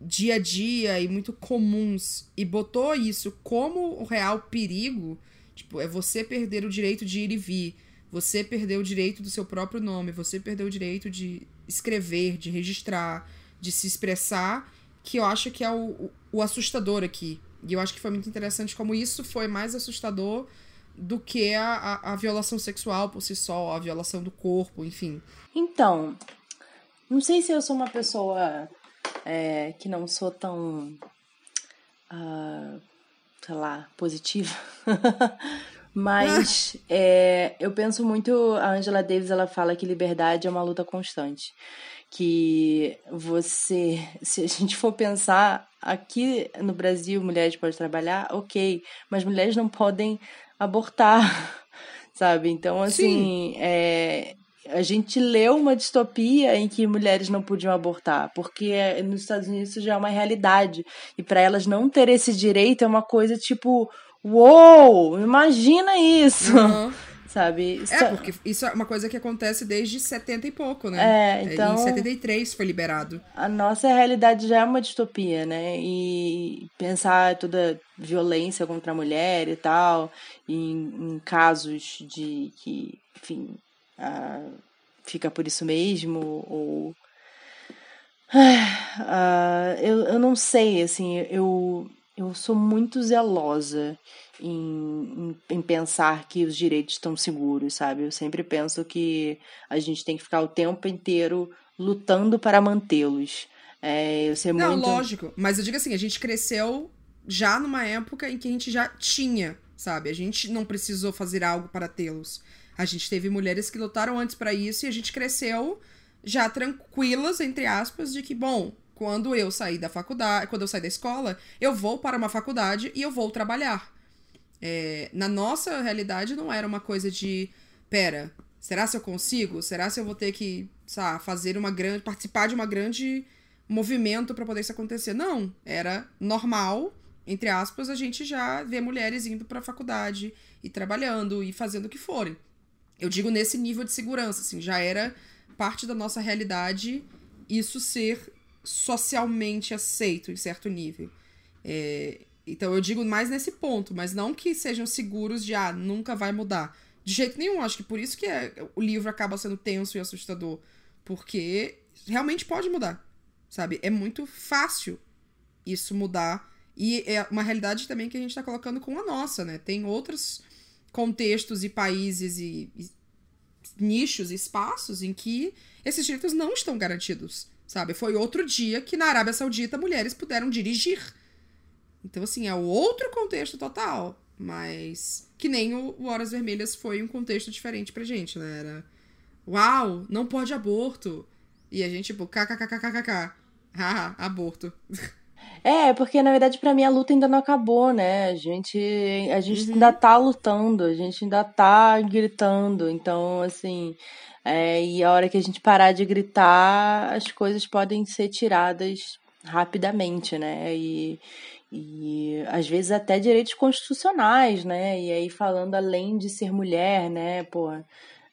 Speaker 1: dia a dia e muito comuns e botou isso como o real perigo, tipo, é você perder o direito de ir e vir, você perder o direito do seu próprio nome, você perder o direito de escrever, de registrar, de se expressar, que eu acho que é o, o assustador aqui. E eu acho que foi muito interessante como isso foi mais assustador do que a, a, violação sexual por si só, a violação do corpo, enfim.
Speaker 2: Então, não sei se eu sou uma pessoa é, que não sou tão, uh, sei lá, positiva, mas é, eu penso muito, a Angela Davis ela fala que liberdade é uma luta constante que você, se a gente for pensar aqui no Brasil, mulheres podem trabalhar, ok, mas mulheres não podem abortar, sabe? Então, assim, é, a gente leu uma distopia em que mulheres não podiam abortar, porque nos Estados Unidos isso já é uma realidade. E para elas não ter esse direito é uma coisa tipo, uou, imagina isso! Uhum. Sabe?
Speaker 1: É, porque isso é uma coisa que acontece desde 70 e pouco, né?
Speaker 2: É, então.
Speaker 1: Em 73 foi liberado.
Speaker 2: A nossa realidade já é uma distopia, né? E pensar toda violência contra a mulher e tal, em, em casos de que, enfim, fica por isso mesmo, ou. Uh, eu, eu não sei, assim, eu, eu sou muito zelosa em, em, em, pensar que os direitos estão seguros, sabe? Eu sempre penso que a gente tem que ficar o tempo inteiro lutando para mantê-los. É, eu sei
Speaker 1: Não,
Speaker 2: muito...
Speaker 1: lógico. Mas eu digo assim, a gente cresceu já numa época em que a gente já tinha, sabe? A gente não precisou fazer algo para tê-los. A gente teve mulheres que lutaram antes para isso e a gente cresceu já tranquilas, entre aspas, de que, bom, quando eu sair da faculdade, quando eu sair da escola, eu vou para uma faculdade e eu vou trabalhar. É, na nossa realidade não era uma coisa de, pera, será se eu consigo? Será se eu vou ter que, sabe, fazer uma grande, participar de uma grande movimento para poder isso acontecer? Não, era normal, entre aspas, a gente já vê mulheres indo para a faculdade e trabalhando e fazendo o que forem. Eu digo nesse nível de segurança, assim, já era parte da nossa realidade isso ser socialmente aceito em certo nível. É, então eu digo mais nesse ponto, mas não que sejam seguros de, ah, nunca vai mudar. De jeito nenhum, acho que por isso que é, o livro acaba sendo tenso e assustador. Porque realmente pode mudar, sabe? É muito fácil isso mudar. E é uma realidade também que a gente tá colocando com a nossa, né? Tem outros contextos e países e, e nichos, espaços em que esses direitos não estão garantidos, sabe? Foi outro dia que na Arábia Saudita mulheres puderam dirigir então, assim, é outro contexto total. Mas que nem o, Horas Vermelhas foi um contexto diferente pra gente, né? Era. Uau, não pode aborto. E a gente, tipo, kkkkkkk. Haha, aborto.
Speaker 2: É, porque na verdade para mim a luta ainda não acabou, né? A gente, a gente uhum. ainda tá lutando, a gente ainda tá gritando. Então, assim, é, e a hora que a gente parar de gritar, as coisas podem ser tiradas rapidamente, né? E, e às vezes até direitos constitucionais, né? E aí falando além de ser mulher, né? Pô,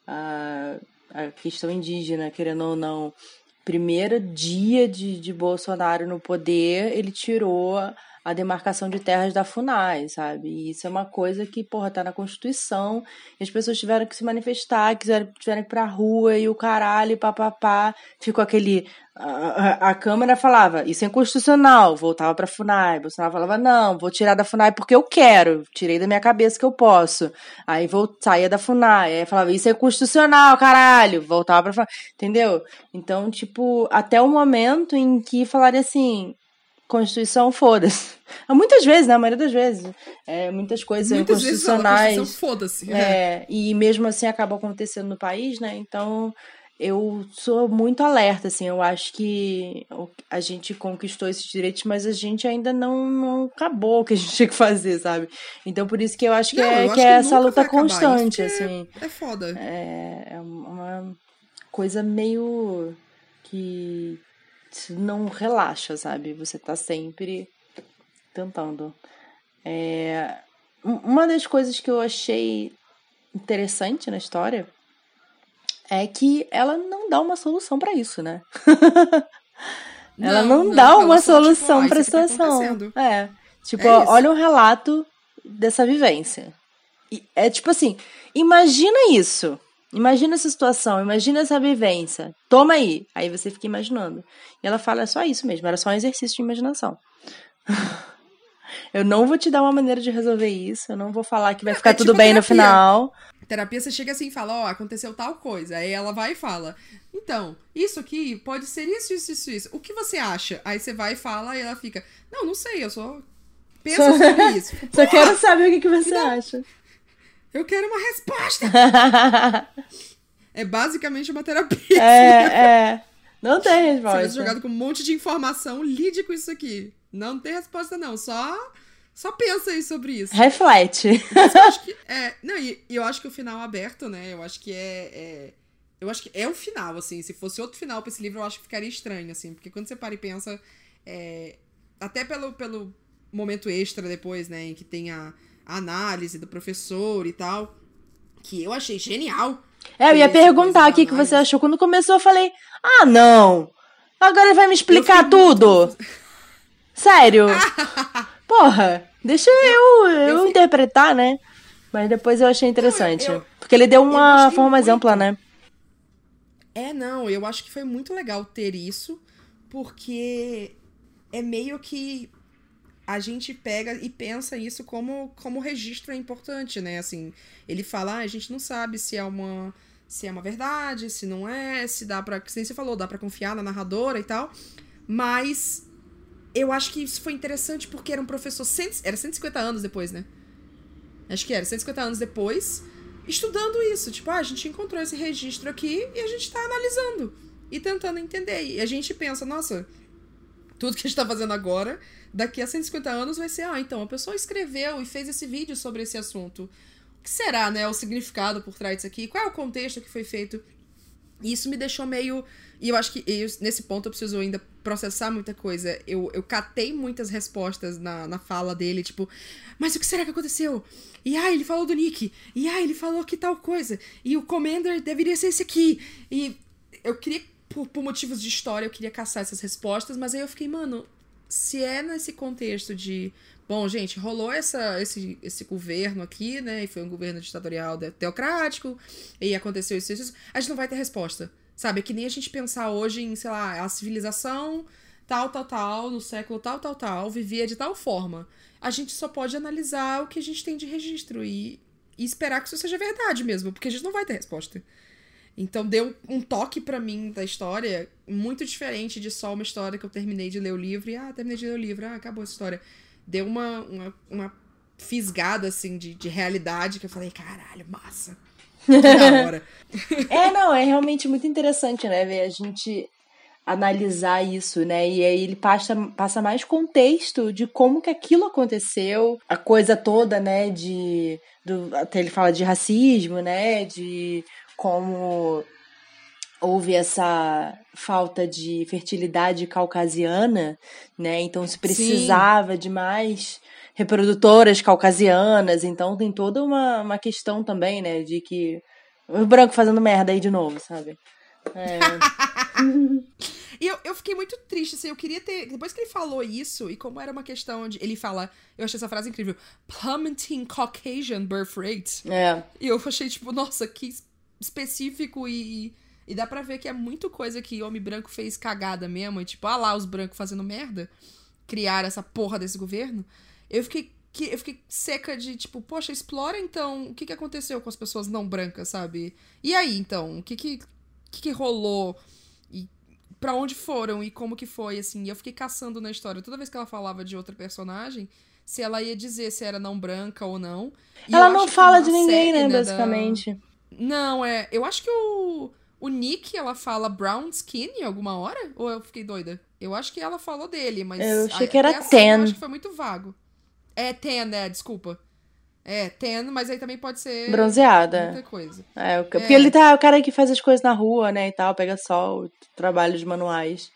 Speaker 2: a, a questão indígena, querendo ou não, primeiro dia de, de Bolsonaro no poder, ele tirou a demarcação de terras da FUNAI, sabe? E isso é uma coisa que, porra, tá na Constituição, e as pessoas tiveram que se manifestar, quiseram, tiveram que ir pra rua, e o caralho, papapá, ficou aquele... A, a, a Câmara falava, isso é inconstitucional, voltava pra FUNAI, Bolsonaro falava, não, vou tirar da FUNAI porque eu quero, tirei da minha cabeça que eu posso, aí vou, saía da FUNAI, aí falava, isso é constitucional, caralho, voltava pra FUNAI, entendeu? Então, tipo, até o momento em que falaria assim, Constituição, foda-se. Muitas vezes, né? A maioria das vezes. É, muitas coisas muitas constitucionais.
Speaker 1: Vezes foda-se.
Speaker 2: É, e mesmo assim acaba acontecendo no país, né? Então, eu sou muito alerta, assim, eu acho que a gente conquistou esses direitos, mas a gente ainda não, não acabou o que a gente tinha que fazer, sabe? Então por isso que eu acho que, não, é, que, que é essa luta constante, assim.
Speaker 1: É, é foda.
Speaker 2: É, é uma coisa meio que não relaxa, sabe? Você tá sempre tentando. É, uma das coisas que eu achei interessante na história é que ela não dá uma solução para isso, né? ela não, não dá uma solução tipo, para a situação. Tá é. Tipo, é olha um relato dessa vivência. E é tipo assim, imagina isso. Imagina essa situação, imagina essa vivência. Toma aí. Aí você fica imaginando. E ela fala, é só isso mesmo, era só um exercício de imaginação. eu não vou te dar uma maneira de resolver isso, eu não vou falar que vai ficar é, tudo tipo bem no final.
Speaker 1: Terapia, você chega assim e fala, ó, oh, aconteceu tal coisa. Aí ela vai e fala, então, isso aqui pode ser isso, isso, isso, isso. O que você acha? Aí você vai e fala e ela fica, não, não sei, eu só penso só... sobre isso.
Speaker 2: só quero saber o que, que você acha.
Speaker 1: Eu quero uma resposta! é basicamente uma terapia.
Speaker 2: É, é. Não tem resposta. Você vai
Speaker 1: jogado com um monte de informação, lide com isso aqui. Não tem resposta, não. Só só pensa aí sobre isso.
Speaker 2: Reflete.
Speaker 1: eu acho que é, não, e, eu acho que o final aberto, né? Eu acho que é, é, eu acho que é o final, assim. Se fosse outro final pra esse livro, eu acho que ficaria estranho, assim, porque quando você para e pensa, é, até pelo, pelo momento extra depois, né, em que tem a, a análise do professor e tal, que eu achei genial.
Speaker 2: É, eu ia perguntar o que, que você achou. Quando começou, eu falei, ah, não. Agora ele vai me explicar tudo. Muito... Sério. Porra, deixa eu, eu, eu interpretar, né? Mas depois eu achei interessante. Eu, porque ele deu uma forma mais ampla, né?
Speaker 1: É, não, eu acho que foi muito legal ter isso, porque é meio que a gente pega e pensa isso como, como registro é importante, né? Assim, ele fala, ah, a gente não sabe se é uma se é uma verdade, se não é, se dá para, como você falou, dá para confiar na narradora e tal, mas eu acho que isso foi interessante porque era um professor. Cento, era 150 anos depois, né? Acho que era, 150 anos depois, estudando isso. Tipo, ah, a gente encontrou esse registro aqui e a gente tá analisando e tentando entender. E a gente pensa, nossa, tudo que a gente tá fazendo agora, daqui a 150 anos vai ser, ah, então, a pessoa escreveu e fez esse vídeo sobre esse assunto. O que será, né, o significado por trás disso aqui? Qual é o contexto que foi feito? E isso me deixou meio. E eu acho que eu, nesse ponto eu preciso ainda processar muita coisa. Eu, eu catei muitas respostas na, na fala dele, tipo, mas o que será que aconteceu? E ah, ele falou do Nick. E ah, ele falou que tal coisa. E o Commander deveria ser esse aqui. E eu queria, por, por motivos de história, eu queria caçar essas respostas, mas aí eu fiquei, mano, se é nesse contexto de. Bom, gente, rolou essa, esse, esse governo aqui, né? E foi um governo ditatorial teocrático, e aconteceu isso, isso, a gente não vai ter resposta. Sabe? É que nem a gente pensar hoje em, sei lá, a civilização tal, tal, tal, no século tal, tal, tal, vivia de tal forma. A gente só pode analisar o que a gente tem de registro e, e esperar que isso seja verdade mesmo, porque a gente não vai ter resposta. Então deu um toque para mim da história muito diferente de só uma história que eu terminei de ler o livro e, ah, terminei de ler o livro, ah, acabou a história. Deu uma, uma, uma fisgada, assim, de, de realidade que eu falei, caralho, massa.
Speaker 2: é, não, é realmente muito interessante, né, ver a gente analisar isso, né? E aí ele passa, passa mais contexto de como que aquilo aconteceu, a coisa toda, né, de do, até ele fala de racismo, né, de como houve essa falta de fertilidade caucasiana, né? Então se precisava Sim. de mais reprodutoras caucasianas, então tem toda uma, uma questão também, né, de que o branco fazendo merda aí de novo, sabe? É.
Speaker 1: e eu, eu fiquei muito triste, assim, eu queria ter. Depois que ele falou isso, e como era uma questão de. Ele fala. Eu achei essa frase incrível. Plummeting Caucasian birth rate.
Speaker 2: É.
Speaker 1: E eu achei, tipo, nossa, que específico e. E dá pra ver que é muito coisa que homem branco fez cagada mesmo. E tipo, ah lá, os brancos fazendo merda. Criar essa porra desse governo. Eu fiquei que eu fiquei seca de tipo, poxa, explora então o que, que aconteceu com as pessoas não brancas, sabe? E aí então, o que que, que, que rolou e para onde foram e como que foi assim? E eu fiquei caçando na história toda vez que ela falava de outra personagem, se ela ia dizer se era não branca ou não.
Speaker 2: E ela não fala de ninguém, série, né, basicamente. Da...
Speaker 1: Não, é, eu acho que o o Nick, ela fala brown skin em alguma hora? Ou eu fiquei doida? Eu acho que ela falou dele, mas.
Speaker 2: Eu achei
Speaker 1: a,
Speaker 2: que era ten.
Speaker 1: Eu acho que foi muito vago. É ten, né? Desculpa. É, ten, mas aí também pode ser.
Speaker 2: Bronzeada.
Speaker 1: Muita coisa.
Speaker 2: É, o ca- porque ele tá o cara que faz as coisas na rua, né, e tal, pega sol, trabalhos manuais.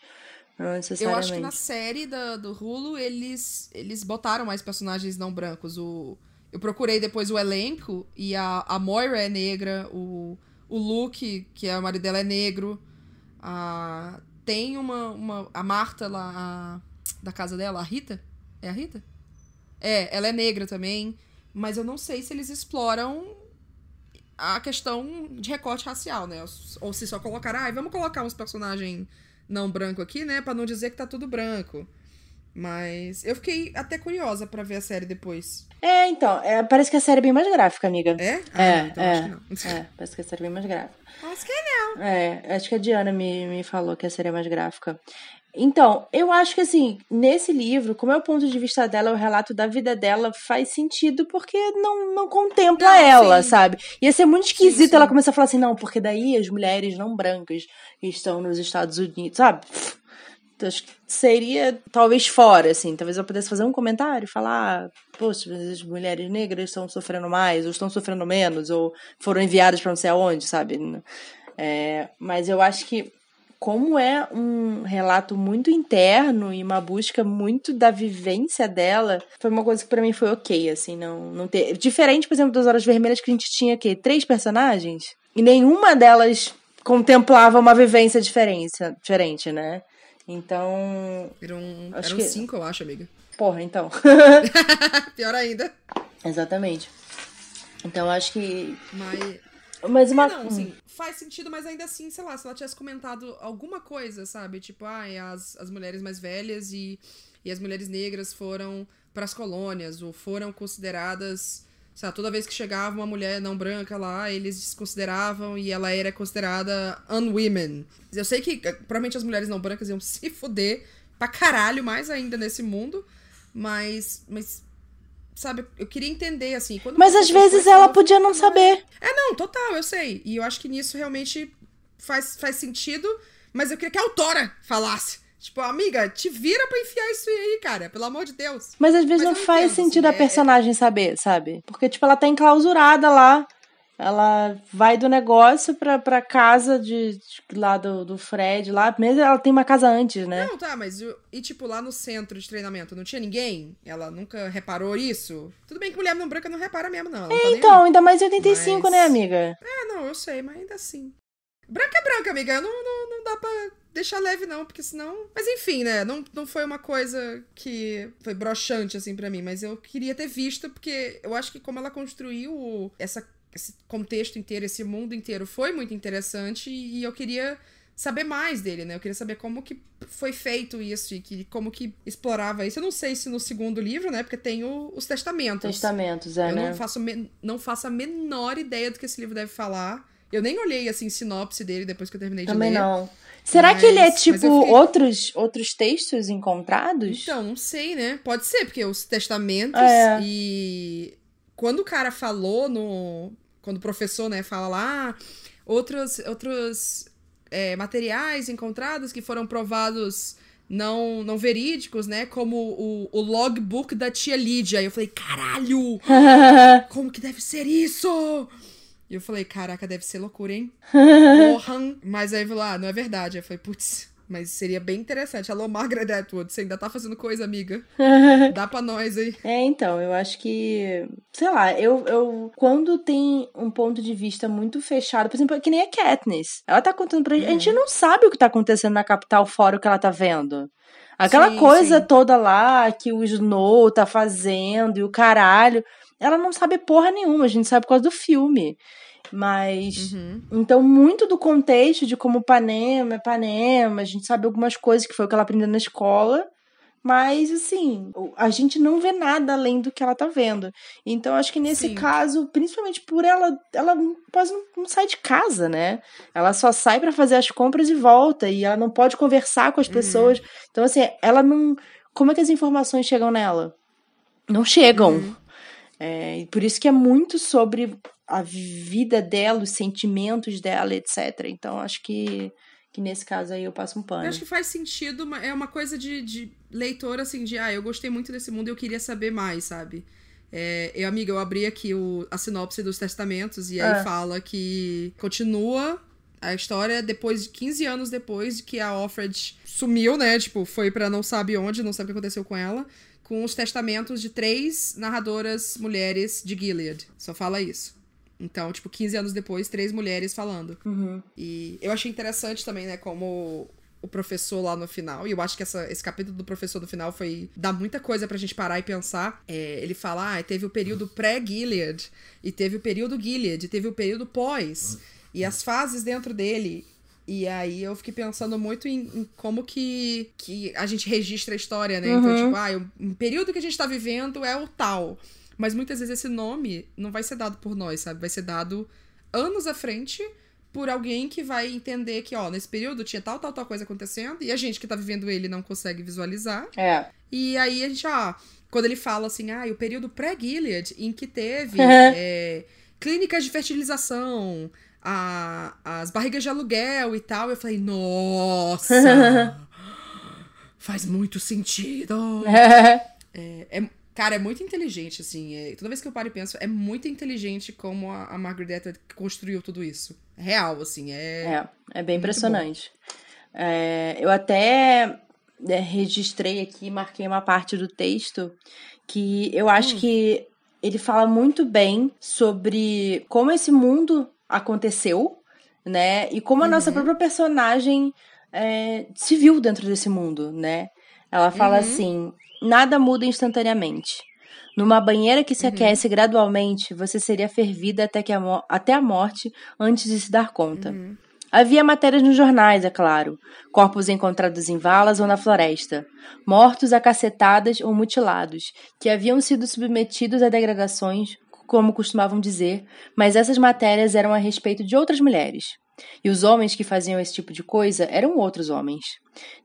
Speaker 2: Não
Speaker 1: Eu
Speaker 2: necessariamente.
Speaker 1: acho que na série da, do Hulu eles, eles botaram mais personagens não brancos. O, eu procurei depois o elenco e a, a Moira é negra, o, o Luke, que é o marido dela, é negro. A, tem uma, uma. A Marta lá, a- da casa dela, a Rita? É a Rita? É, ela é negra também. Mas eu não sei se eles exploram a questão de recorte racial, né? Ou se só colocaram, ah, vamos colocar uns personagens não branco aqui, né? Pra não dizer que tá tudo branco. Mas eu fiquei até curiosa pra ver a série depois.
Speaker 2: É, então, é, parece que a série é bem mais gráfica, amiga.
Speaker 1: É? Ah,
Speaker 2: É,
Speaker 1: não, então
Speaker 2: é,
Speaker 1: acho que não.
Speaker 2: É, parece que a série é bem mais gráfica.
Speaker 1: Acho que não.
Speaker 2: É, acho que a Diana me, me falou que a série é mais gráfica. Então, eu acho que assim, nesse livro, como é o ponto de vista dela, o relato da vida dela faz sentido porque não, não contempla
Speaker 1: Não,
Speaker 2: ela,
Speaker 1: sim.
Speaker 2: sabe? Ia ser muito esquisito
Speaker 1: sim.
Speaker 2: ela começar a falar assim, não, porque daí as mulheres não brancas estão nos Estados Unidos, sabe? Então, acho que seria talvez fora, assim. Talvez eu pudesse fazer um comentário, falar, poxa, mas as mulheres negras estão sofrendo mais, ou estão sofrendo menos, ou foram enviadas para não sei aonde, sabe? É, mas eu acho que como é um relato muito interno e uma busca muito da vivência dela, foi uma coisa que pra mim foi ok, assim, não, não ter... Diferente, por exemplo, das Horas Vermelhas, que a gente tinha, que Três personagens? E nenhuma delas contemplava uma vivência diferente, diferente né? Então,
Speaker 1: Eram,
Speaker 2: Acho
Speaker 1: eram
Speaker 2: que-
Speaker 1: cinco, eu acho, amiga.
Speaker 2: porra, então.
Speaker 1: Pior ainda.
Speaker 2: Exatamente. Então, acho que...
Speaker 1: Mas.
Speaker 2: Mas uma...
Speaker 1: Não, assim, faz sentido, mas ainda assim, sei lá, se ela tivesse comentado alguma coisa, sabe? Tipo, ai, as, as mulheres mais velhas e, e as mulheres negras foram pras colônias, ou foram consideradas. Sei lá, toda vez que chegava uma mulher não branca lá, eles desconsideravam e ela era considerada unwomen. Eu sei que eh, provavelmente as mulheres não brancas iam se fuder pra caralho mais ainda nesse mundo, mas. mas sabe, eu queria entender, assim. Quando
Speaker 2: Mas às vezes ela podia não saber.
Speaker 1: é, não, total, eu sei. E eu acho que nisso realmente faz, faz sentido, mas eu queria que a autora falasse. Tipo, amiga, te vira pra enfiar isso aí, cara, pelo amor de Deus.
Speaker 2: Mas às vezes
Speaker 1: Mas
Speaker 2: não
Speaker 1: eu
Speaker 2: faz
Speaker 1: entendo,
Speaker 2: sentido
Speaker 1: assim,
Speaker 2: a
Speaker 1: é-
Speaker 2: personagem saber, sabe? Porque, tipo, ela tá enclausurada lá. Ela vai do negócio pra, pra casa de, de- lá do, do Fred, lá. Mesmo ela tem uma casa antes, né?
Speaker 1: Não, tá, mas e tipo, lá no centro de treinamento não tinha ninguém? Ela nunca reparou isso? Tudo bem que mulher não branca não repara mesmo, não. não tá nem
Speaker 2: Então, ainda mais em 85,
Speaker 1: Mas-
Speaker 2: né, amiga?
Speaker 1: É, não, eu sei, mas ainda assim. Branca é branca, amiga. Não, não, não dá pra deixar leve, não, porque senão. Mas enfim, né? Não, não foi uma coisa que foi broxante, assim, pra mim. Mas eu queria ter visto, porque eu acho que como ela construiu essa, esse contexto inteiro, esse mundo inteiro, foi muito interessante. E eu queria saber mais dele, né? Eu queria saber como que foi feito isso e que, como que explorava isso. Eu não sei se no segundo livro, né? Porque tem o- os testamentos.
Speaker 2: Testamentos, é,
Speaker 1: Eu
Speaker 2: né?
Speaker 1: não faço, me- não faço a menor ideia do que esse livro deve falar. Eu nem olhei, assim, sinopse dele depois que eu terminei
Speaker 2: Também
Speaker 1: de ler.
Speaker 2: não. Será que ele é,
Speaker 1: Mas- mas
Speaker 2: tipo,
Speaker 1: fiquei-
Speaker 2: outros, outros textos encontrados?
Speaker 1: Então, não sei, né? Pode ser, porque os testamentos
Speaker 2: É.
Speaker 1: e... Quando o cara falou no... Quando o professor, né, fala lá... "Ah, Outros, outros é, materiais encontrados que foram provados não, não verídicos, né? Como o, o logbook da tia Lídia. Aí eu falei, caralho! Como que deve ser isso? E eu falei, caraca, deve ser loucura, hein? Porra! Mas aí eu falei, ah, não é verdade. Aí eu falei, putz, mas seria bem interessante. Alô, Margaret Atwood, você ainda tá fazendo coisa, amiga? Dá pra nós aí.
Speaker 2: É, então, eu acho que. Sei lá, eu, eu. Quando tem um ponto de vista muito fechado, por exemplo, é que nem a Katniss. Ela tá contando pra gente. A gente
Speaker 1: Uhum.
Speaker 2: não sabe o que tá acontecendo na capital fora o que ela tá vendo. Aquela
Speaker 1: Sim,
Speaker 2: coisa
Speaker 1: sim.
Speaker 2: toda lá que o Snow tá fazendo e o caralho. Ela não sabe porra nenhuma, a gente sabe por causa do filme. Mas.
Speaker 1: Uhum.
Speaker 2: Então, muito do contexto de como Panema é Panema, a gente sabe algumas coisas que foi o que ela aprendeu na escola, mas assim, a gente não vê nada além do que ela tá vendo. Então, acho que nesse
Speaker 1: Sim.
Speaker 2: caso, principalmente por ela, ela quase não, não sai de casa, né? Ela só sai pra fazer as compras e volta, e ela não pode conversar com as pessoas. Então, assim, ela não. Como é que as informações chegam nela? Não chegam.
Speaker 1: Uhum.
Speaker 2: É, por isso que é muito sobre a vida dela, os sentimentos dela, etc. Então, acho que, que nesse caso aí eu passo um pano.
Speaker 1: Eu acho que faz sentido, é uma coisa de, de leitor, assim, de, ah, eu gostei muito desse mundo e eu queria saber mais, sabe? É, eu, amiga, eu abri aqui o, a sinopse dos testamentos e aí é. fala que continua a história depois de 15 anos depois de que a Offred sumiu, né? Tipo, foi para não sabe onde, não sabe o que aconteceu com ela, com os testamentos de três narradoras mulheres de Gilead. Só fala isso. Então, tipo, 15 anos depois, três mulheres falando.
Speaker 2: Uhum.
Speaker 1: E eu achei interessante também, né, como o professor lá no final, e eu acho que essa, esse capítulo do professor no final foi. dá muita coisa pra gente parar e pensar. É, ele fala, ah, teve o período pré-Gilead, e teve o período Gilead, e teve o período pós. E as fases dentro dele. E aí eu fiquei pensando muito em, em, como que, que a gente registra a história, né? Então, uhum. Então, tipo, ah, o período que a gente tá vivendo é o tal. Mas muitas vezes esse nome não vai ser dado por nós, sabe? Vai ser dado anos à frente por alguém que vai entender que, ó, nesse período tinha tal, tal, tal coisa acontecendo, e a gente que tá vivendo ele não consegue visualizar.
Speaker 2: É.
Speaker 1: E aí a gente, ó, quando ele fala assim, ah, o período pré-Gilead, em que teve é, clínicas de fertilização, a, as barrigas de aluguel e tal. Eu falei, nossa! faz muito sentido! é, é, cara, é muito inteligente, assim. É, toda vez que eu paro e penso, é muito inteligente como a, a Margaret Atwood construiu tudo isso. É real, assim. É,
Speaker 2: é, é bem impressionante. É, eu até é, registrei aqui, marquei uma parte do texto que eu acho hum. que ele fala muito bem sobre como esse mundo aconteceu, né? E como a uhum. nossa própria personagem é, se viu dentro desse mundo, né? Ela fala uhum. assim: nada muda instantaneamente. Numa banheira que se uhum. aquece gradualmente, você seria fervida até, que a até a morte antes de se dar conta. Uhum. Havia matérias nos jornais, é claro. Corpos encontrados em valas ou na floresta. Mortos acacetadas ou mutilados, que haviam sido submetidos a degradações como costumavam dizer, mas essas matérias eram a respeito de outras mulheres. E os homens que faziam esse tipo de coisa eram outros homens.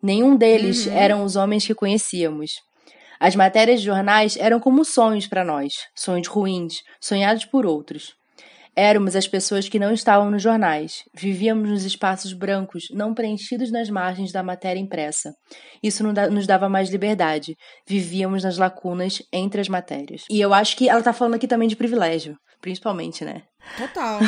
Speaker 2: Nenhum deles uhum. eram os homens que conhecíamos. As matérias de jornais eram como sonhos para nós, sonhos ruins, sonhados por outros. Éramos as pessoas que não estavam nos jornais. Vivíamos nos espaços brancos, não preenchidos nas margens da matéria impressa. Isso nos dava mais liberdade. Vivíamos nas lacunas entre as matérias. E eu acho que ela está falando aqui também de privilégio, principalmente, né?
Speaker 1: Total.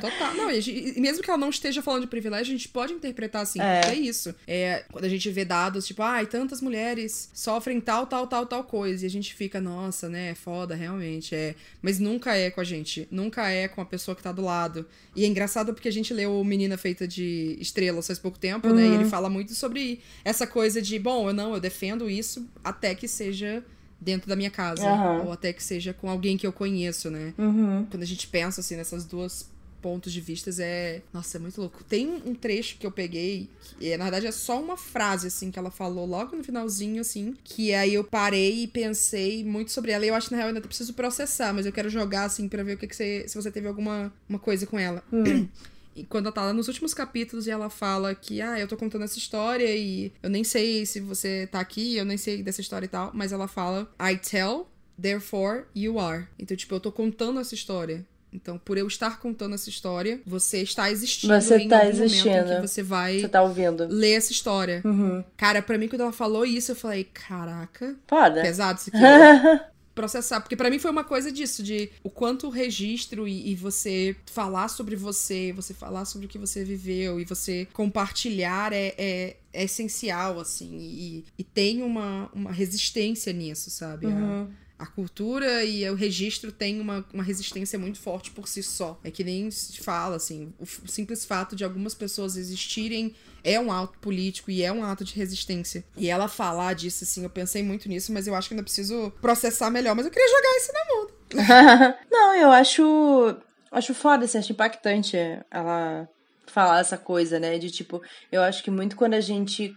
Speaker 1: Total. Não, e mesmo que ela não esteja falando de privilégio, a gente pode interpretar assim, é. porque é isso. É, quando a gente vê dados, tipo, ai, ah, tantas mulheres sofrem tal, tal, tal, tal coisa. E a gente fica, nossa, né, é foda, realmente. É. Mas nunca é com a gente. Nunca é com a pessoa que tá do lado. E é engraçado porque a gente leu Menina Feita de Estrelas faz pouco tempo, uhum. né? E ele uhum. fala muito sobre essa coisa de, bom, eu não, eu defendo isso até que seja dentro da minha casa. Uhum. Ou até que seja com alguém que eu conheço, né?
Speaker 2: Uhum.
Speaker 1: Quando a gente pensa, assim, nessas duas pontos de vistas é. Nossa, é muito louco. Tem um trecho que eu peguei, que na verdade é só uma frase, assim, que ela falou logo no finalzinho, assim, que aí eu parei e pensei muito sobre ela. E eu acho que na real eu ainda preciso processar, mas eu quero jogar, assim, para ver o que, que você. Se você teve alguma uma coisa com ela.
Speaker 2: Hum.
Speaker 1: E quando ela tá lá nos últimos capítulos e ela fala que, ah, eu tô contando essa história e eu nem sei se você tá aqui, eu nem sei dessa história e tal, mas ela fala, I tell, therefore you are. Então, tipo, eu tô contando essa história. Então, por eu estar contando essa história, você está existindo
Speaker 2: você
Speaker 1: em
Speaker 2: tá existindo.
Speaker 1: que você vai
Speaker 2: você tá ouvindo.
Speaker 1: ler essa história.
Speaker 2: Uhum.
Speaker 1: Cara, pra mim, quando ela falou isso, eu falei, caraca.
Speaker 2: Foda.
Speaker 1: Pesado isso aqui. Processar. Porque para mim foi uma coisa disso, de o quanto o registro e, e, você falar sobre você, você falar sobre o que você viveu e você compartilhar é, é, é essencial, assim. E, e, tem uma, uma resistência nisso, sabe?
Speaker 2: Uhum.
Speaker 1: A cultura e o registro tem uma, uma resistência muito forte por si só. É que nem se fala, assim, o simples fato de algumas pessoas existirem é um ato político e é um ato de resistência. E ela falar disso, assim, eu pensei muito nisso, mas eu acho que ainda preciso processar melhor. Mas eu queria jogar isso na mundo.
Speaker 2: Não, eu acho. Acho foda, assim, acho impactante ela falar essa coisa, né? De tipo, eu acho que muito quando a gente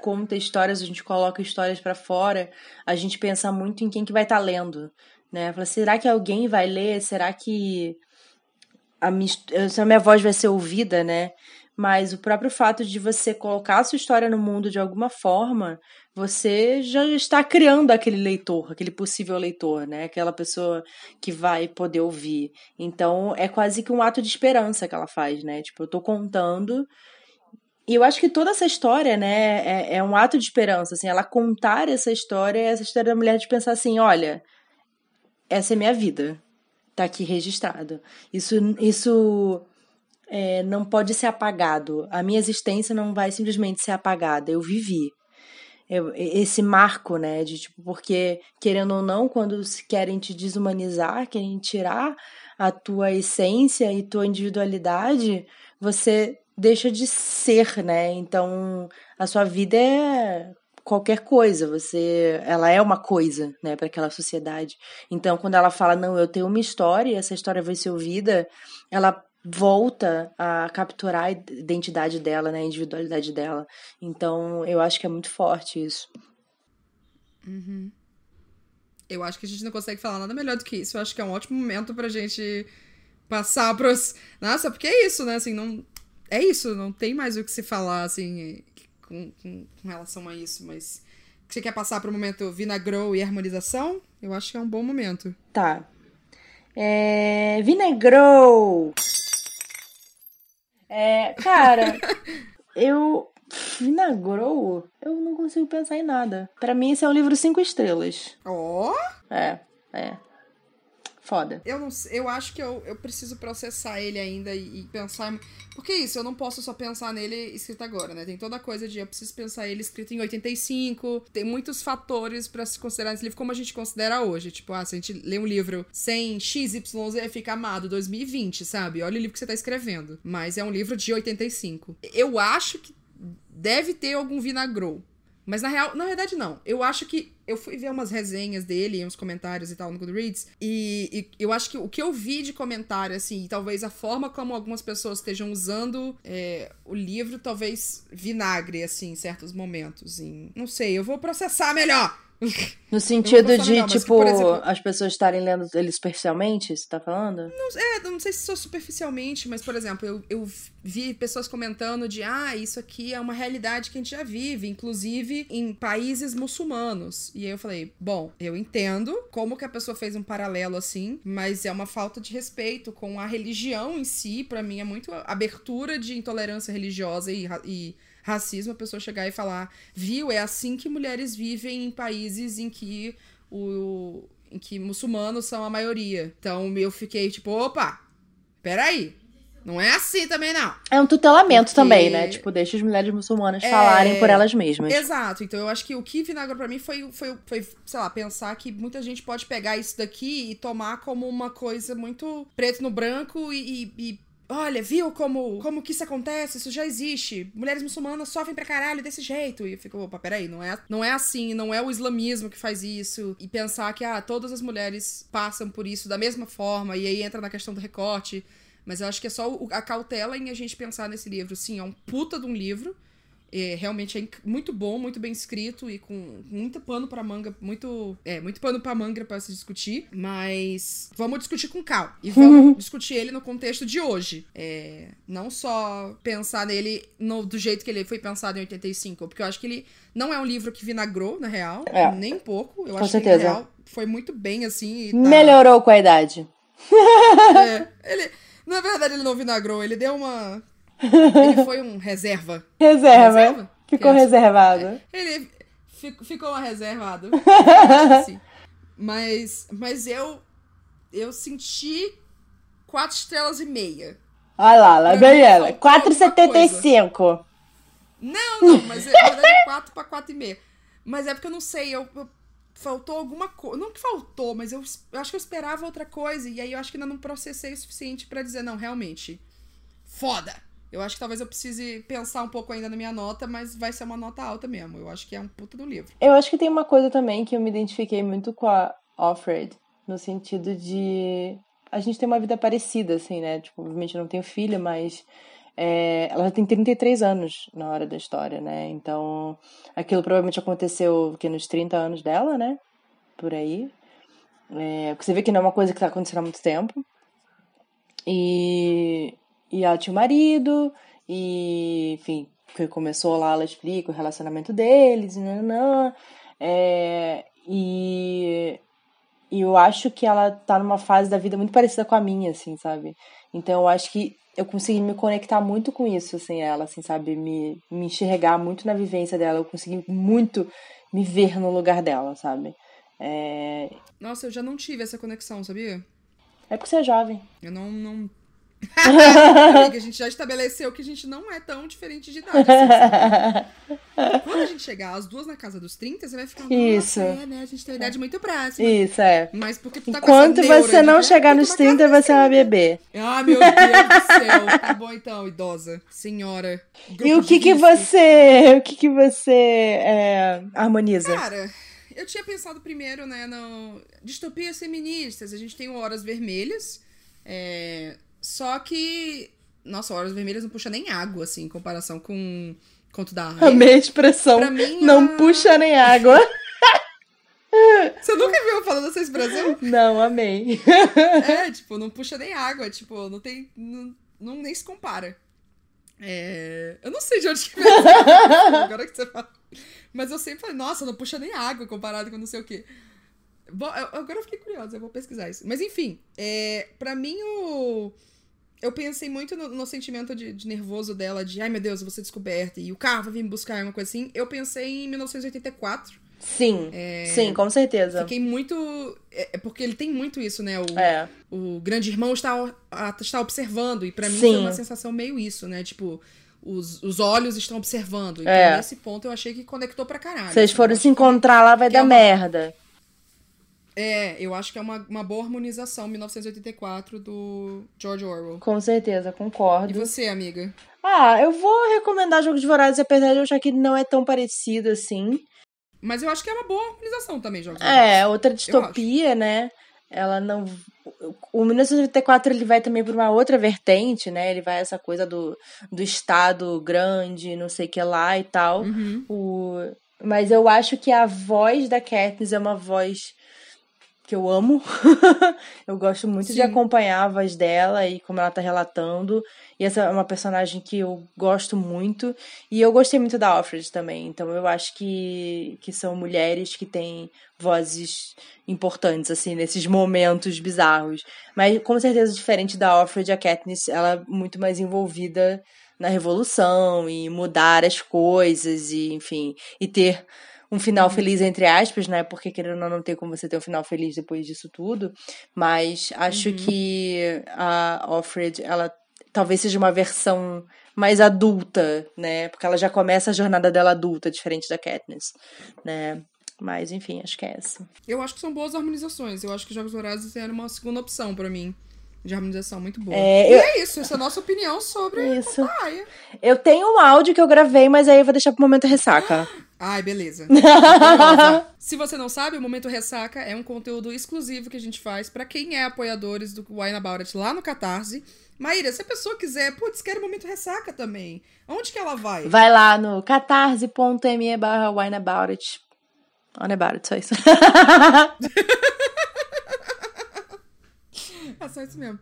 Speaker 2: conta histórias, a gente coloca histórias para fora, a gente pensa muito em quem que vai estar tá lendo, né? Fala, será que alguém vai ler? Será que a minha, a minha voz vai ser ouvida, né? mas o próprio fato de você colocar a sua história no mundo de alguma forma, você já está criando aquele leitor, aquele possível leitor, né? Aquela pessoa que vai poder ouvir. Então, é quase que um ato de esperança que ela faz, né? Tipo, eu tô contando e eu acho que toda essa história, né, é, é, um ato de esperança, assim, ela contar essa história, essa história da mulher de pensar assim, olha, essa é minha vida, tá aqui registrado. Isso, isso é, não pode ser apagado. A minha existência não vai simplesmente ser apagada. Eu vivi. Eu, esse marco, né, de tipo, porque, querendo ou não, quando querem te desumanizar, querem tirar a tua essência e tua individualidade, você deixa de ser, né? Então, a sua vida é qualquer coisa, você, ela é uma coisa, né, para aquela sociedade. Então, quando ela fala não, eu tenho uma história, e essa história vai ser ouvida, ela volta a capturar a identidade dela, né, a individualidade dela. Então, eu acho que é muito forte isso.
Speaker 1: Uhum. Eu acho que a gente não consegue falar nada melhor do que isso. Eu acho que é um ótimo momento pra gente passar pros. Nossa, porque é isso, né? Assim, não é isso, não tem mais o que se falar, assim, com, com, com relação a isso, mas. Você quer passar para o momento vinagrou e harmonização? Eu acho que é um bom momento.
Speaker 2: Tá. É... Vinagrou! É, cara, eu. Vinagrou? Eu não consigo pensar em nada. Para mim, esse é um livro cinco estrelas.
Speaker 1: Ó!
Speaker 2: Oh? É, é. Foda.
Speaker 1: Eu não eu acho que eu, eu preciso processar ele ainda e, e, pensar. Porque é isso, eu não posso só pensar nele escrito agora, né? Tem toda a coisa de eu preciso pensar ele escrito em 85. Tem muitos fatores para se considerar esse livro como a gente considera hoje. Tipo, ah, se a gente lê um livro sem XYZ, fica amado 2020, sabe? Olha o livro que você tá escrevendo. Mas é um livro de 85. Eu acho que deve ter algum vinagrou. Mas na real, na verdade não. Eu acho que eu fui ver umas resenhas dele, uns comentários e tal no Goodreads, e, e eu acho que o que eu vi de comentário, assim, e talvez a forma como algumas pessoas estejam usando é, o livro, talvez vinagre, assim, em certos momentos. Em, não sei, eu vou processar melhor.
Speaker 2: No sentido de, tipo, que, exemplo, as pessoas estarem lendo ele superficialmente, você tá falando?
Speaker 1: Não, é, não sei se sou superficialmente, mas, por exemplo, eu, eu vi pessoas comentando de, ah, isso aqui é uma realidade que a gente já vive, inclusive em países muçulmanos. E aí eu falei, bom, eu entendo como que a pessoa fez um paralelo assim, mas é uma falta de respeito com a religião em si, para mim é muito abertura de intolerância religiosa e, e racismo a pessoa chegar e falar, viu, é assim que mulheres vivem em países em que o em que muçulmanos são a maioria. Então eu fiquei tipo, opa, peraí. Não é assim também, não.
Speaker 2: É um tutelamento Porque... também, né? Tipo, deixa as mulheres muçulmanas é... falarem por elas mesmas.
Speaker 1: Exato. Então eu acho que o que vinagrou pra mim foi, foi, foi, sei lá, pensar que muita gente pode pegar isso daqui e tomar como uma coisa muito preto no branco e, e Olha, viu como, como que isso acontece? Isso já existe. Mulheres muçulmanas sofrem pra caralho desse jeito. E eu fico, opa, peraí, não é, não é assim, não é o islamismo que faz isso. E pensar que, ah, todas as mulheres passam por isso da mesma forma. E aí entra na questão do recorte. Mas eu acho que é só a cautela em a gente pensar nesse livro. Sim, é um puta de um livro. É, realmente é muito bom, muito bem escrito e com muito pano para manga, muito, é, muito pano para manga para se discutir, mas vamos discutir com calma e vamos discutir ele no contexto de hoje. É, não só pensar nele no, do jeito que ele foi pensado em 85, porque eu acho que ele não é um livro que vinagrou, na real, é. nem um pouco. Eu
Speaker 2: com
Speaker 1: acho
Speaker 2: certeza.
Speaker 1: que na real foi muito bem assim.
Speaker 2: Tá... Melhorou com a idade.
Speaker 1: é, ele, na verdade, ele não vinagrou, ele deu uma ele foi um reserva.
Speaker 2: Reserva. reserva? Ficou reservado. É.
Speaker 1: Ele ficou reservado. assim. Mas, mas eu eu senti quatro estrelas e meia.
Speaker 2: Olha lá, lá vem ela. 4,75.
Speaker 1: Não, não, mas é, na verdade 4 para 4,5. Mas é porque eu não sei, eu, eu faltou alguma coisa. Não que faltou, mas eu, eu, acho que eu esperava outra coisa. E aí eu acho que ainda não processei o suficiente para dizer, não, realmente. Foda! Eu acho que talvez eu precise pensar um pouco ainda na minha nota, mas vai ser uma nota alta mesmo. Eu acho que é um puta do livro.
Speaker 2: Eu acho que tem uma coisa também que eu me identifiquei muito com a Alfred, no sentido de a gente tem uma vida parecida, assim, né? Tipo, obviamente eu não tenho filha, mas é, ela tem 33 anos na hora da história, né? Então, aquilo provavelmente aconteceu que nos 30 anos dela, né? Por aí. É, você vê que não é uma coisa que tá acontecendo há muito tempo. E e ela tinha um marido, E, enfim, que começou lá, ela explica o relacionamento deles, não, não. É, e, e eu acho que ela tá numa fase da vida muito parecida com a minha, assim, sabe? Então eu acho que eu consegui me conectar muito com isso, assim, ela, assim, sabe? Me, me enxergar muito na vivência dela. Eu consegui muito me ver no lugar dela, sabe? É...
Speaker 1: Nossa, eu já não tive essa conexão, sabia?
Speaker 2: É porque você é jovem.
Speaker 1: Eu não. não... Amiga, a gente já estabeleceu que a gente não é tão diferente de idade. Assim, Quando a gente chegar as duas na casa dos 30, você vai ficar.
Speaker 2: Isso.
Speaker 1: É, né? A gente tem uma idade muito próxima.
Speaker 2: Isso, é.
Speaker 1: Mas porque tu tá
Speaker 2: Enquanto você não
Speaker 1: de,
Speaker 2: chegar
Speaker 1: "Ah,
Speaker 2: nos
Speaker 1: tem que ir
Speaker 2: 30,
Speaker 1: pra
Speaker 2: você é uma bebê.
Speaker 1: Ah, meu Deus do céu. Tá bom então, idosa. Senhora.
Speaker 2: E o que que
Speaker 1: risco.
Speaker 2: você. O que que você é, harmoniza?
Speaker 1: Cara, eu tinha pensado primeiro, né, no distopias feministas. A gente tem o Horas Vermelhas. é, Só que. Nossa, Horas Vermelhas não puxa nem água, assim, em comparação com Conto da Raia.
Speaker 2: Amei a expressão.
Speaker 1: Pra mim,
Speaker 2: Não
Speaker 1: a-
Speaker 2: puxa nem água.
Speaker 1: Você nunca viu eu falando essa expressão?
Speaker 2: Não, amei.
Speaker 1: É, tipo, não puxa nem água, tipo, não tem. Não, não- nem se compara. É, Eu não sei de onde que informação, agora que você fala. Mas eu sempre falei, nossa, não puxa nem água comparado com não sei o quê. Bom, agora eu fiquei curiosa, eu vou pesquisar isso. Mas enfim, é, pra mim o. Eu pensei muito no, no sentimento de, de nervoso dela, de ai meu Deus, eu vou ser descoberta, e o carro vai vir me buscar, uma coisa assim. Eu pensei em 1984.
Speaker 2: Sim, sim, com certeza.
Speaker 1: Fiquei muito. É, é porque ele tem muito isso, né? O,
Speaker 2: É.
Speaker 1: o grande irmão está, está observando. E pra mim
Speaker 2: Sim.
Speaker 1: foi uma sensação meio isso, né? Tipo, os, os olhos estão observando. Então,
Speaker 2: É.
Speaker 1: nesse ponto, eu achei que conectou pra caralho.
Speaker 2: Vocês
Speaker 1: assim.
Speaker 2: foram se encontrar lá, vai dar
Speaker 1: é uma-
Speaker 2: merda.
Speaker 1: É, eu acho que é uma, uma boa harmonização 1984 do George Orwell.
Speaker 2: Com certeza,
Speaker 1: E
Speaker 2: concordo.
Speaker 1: você, amiga?
Speaker 2: Ah, eu vou recomendar Jogos Vorazes, apesar de eu achar que não é tão parecido assim.
Speaker 1: Mas eu acho que é uma boa harmonização também, Jogos
Speaker 2: É, outra distopia, né? Ela não. O 1984 ele vai também por uma outra vertente, né? Ele vai essa coisa do, do Estado grande, não sei o que lá e tal.
Speaker 1: Uhum.
Speaker 2: O... Mas eu acho que a voz da Katniss é uma voz que eu amo. eu gosto muito de
Speaker 1: Sim.
Speaker 2: acompanhar a voz dela e como ela tá relatando. E essa é uma personagem que eu gosto muito. E eu gostei muito da Alfred também. Então eu acho que, que são mulheres que têm vozes importantes, assim, nesses momentos bizarros. Mas com certeza, diferente da Alfred, a Katniss, ela é muito mais envolvida na revolução e mudar as coisas e, enfim, e ter um final feliz, entre aspas, né? Porque querendo ou não, não tem como você ter um final feliz depois disso tudo. Mas acho que a Alfred, ela talvez seja uma versão mais adulta, né? Porque ela já começa a jornada dela adulta, diferente da Katniss, né? Mas, enfim, acho que é essa.
Speaker 1: Eu acho que são boas harmonizações. Eu acho que Jogos Vorazes era uma segunda opção pra mim. De harmonização muito boa.
Speaker 2: É,
Speaker 1: e
Speaker 2: eu-
Speaker 1: é isso, essa é a nossa opinião sobre
Speaker 2: Isso.
Speaker 1: Raia.
Speaker 2: Eu tenho um áudio que eu gravei, mas aí eu vou deixar pro momento ressaca.
Speaker 1: Ai, beleza. Se você não sabe, o Momento Ressaca é um conteúdo exclusivo que a gente faz pra quem é apoiadores do Wine About It lá no Catarse. Maíra, se a pessoa quiser, putz, quero Momento Ressaca também. Onde que ela vai?
Speaker 2: Vai lá no catarse.me barra. Wineabout, só isso.
Speaker 1: É só isso mesmo.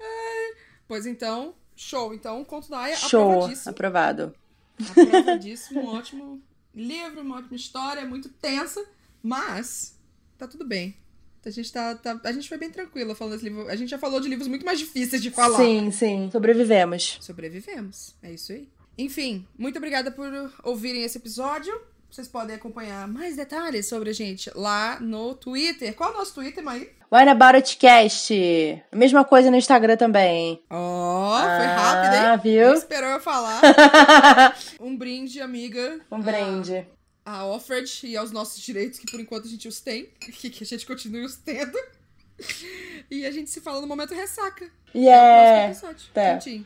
Speaker 1: Ai, Pois então, show. Então, o Conto da Aya,
Speaker 2: Show,
Speaker 1: aprovadíssimo.
Speaker 2: aprovado.
Speaker 1: Aprovadíssimo, um ótimo livro, uma ótima história, muito tensa, mas tá tudo bem. A gente, tá, tá- a gente foi bem tranquila falando desse livro. A gente já falou de livros muito mais difíceis de falar.
Speaker 2: Sim, sim. Sobrevivemos.
Speaker 1: Sobrevivemos. É isso aí. Enfim, muito obrigada por ouvirem esse episódio. Vocês podem acompanhar mais detalhes sobre a gente lá no Twitter. Qual é o nosso Twitter, Maí?
Speaker 2: Wineaboutitcast. Mesma coisa no Instagram também.
Speaker 1: Ó, foi
Speaker 2: Ah,
Speaker 1: rápido, hein?
Speaker 2: viu?
Speaker 1: Nem esperou eu falar. um brinde, amiga.
Speaker 2: Um brinde.
Speaker 1: A, a Offred e aos nossos direitos, que por enquanto a gente os tem. Que, que a gente continue os tendo. E a gente se fala no momento ressaca. Até o
Speaker 2: Yeah.
Speaker 1: próximo episódio.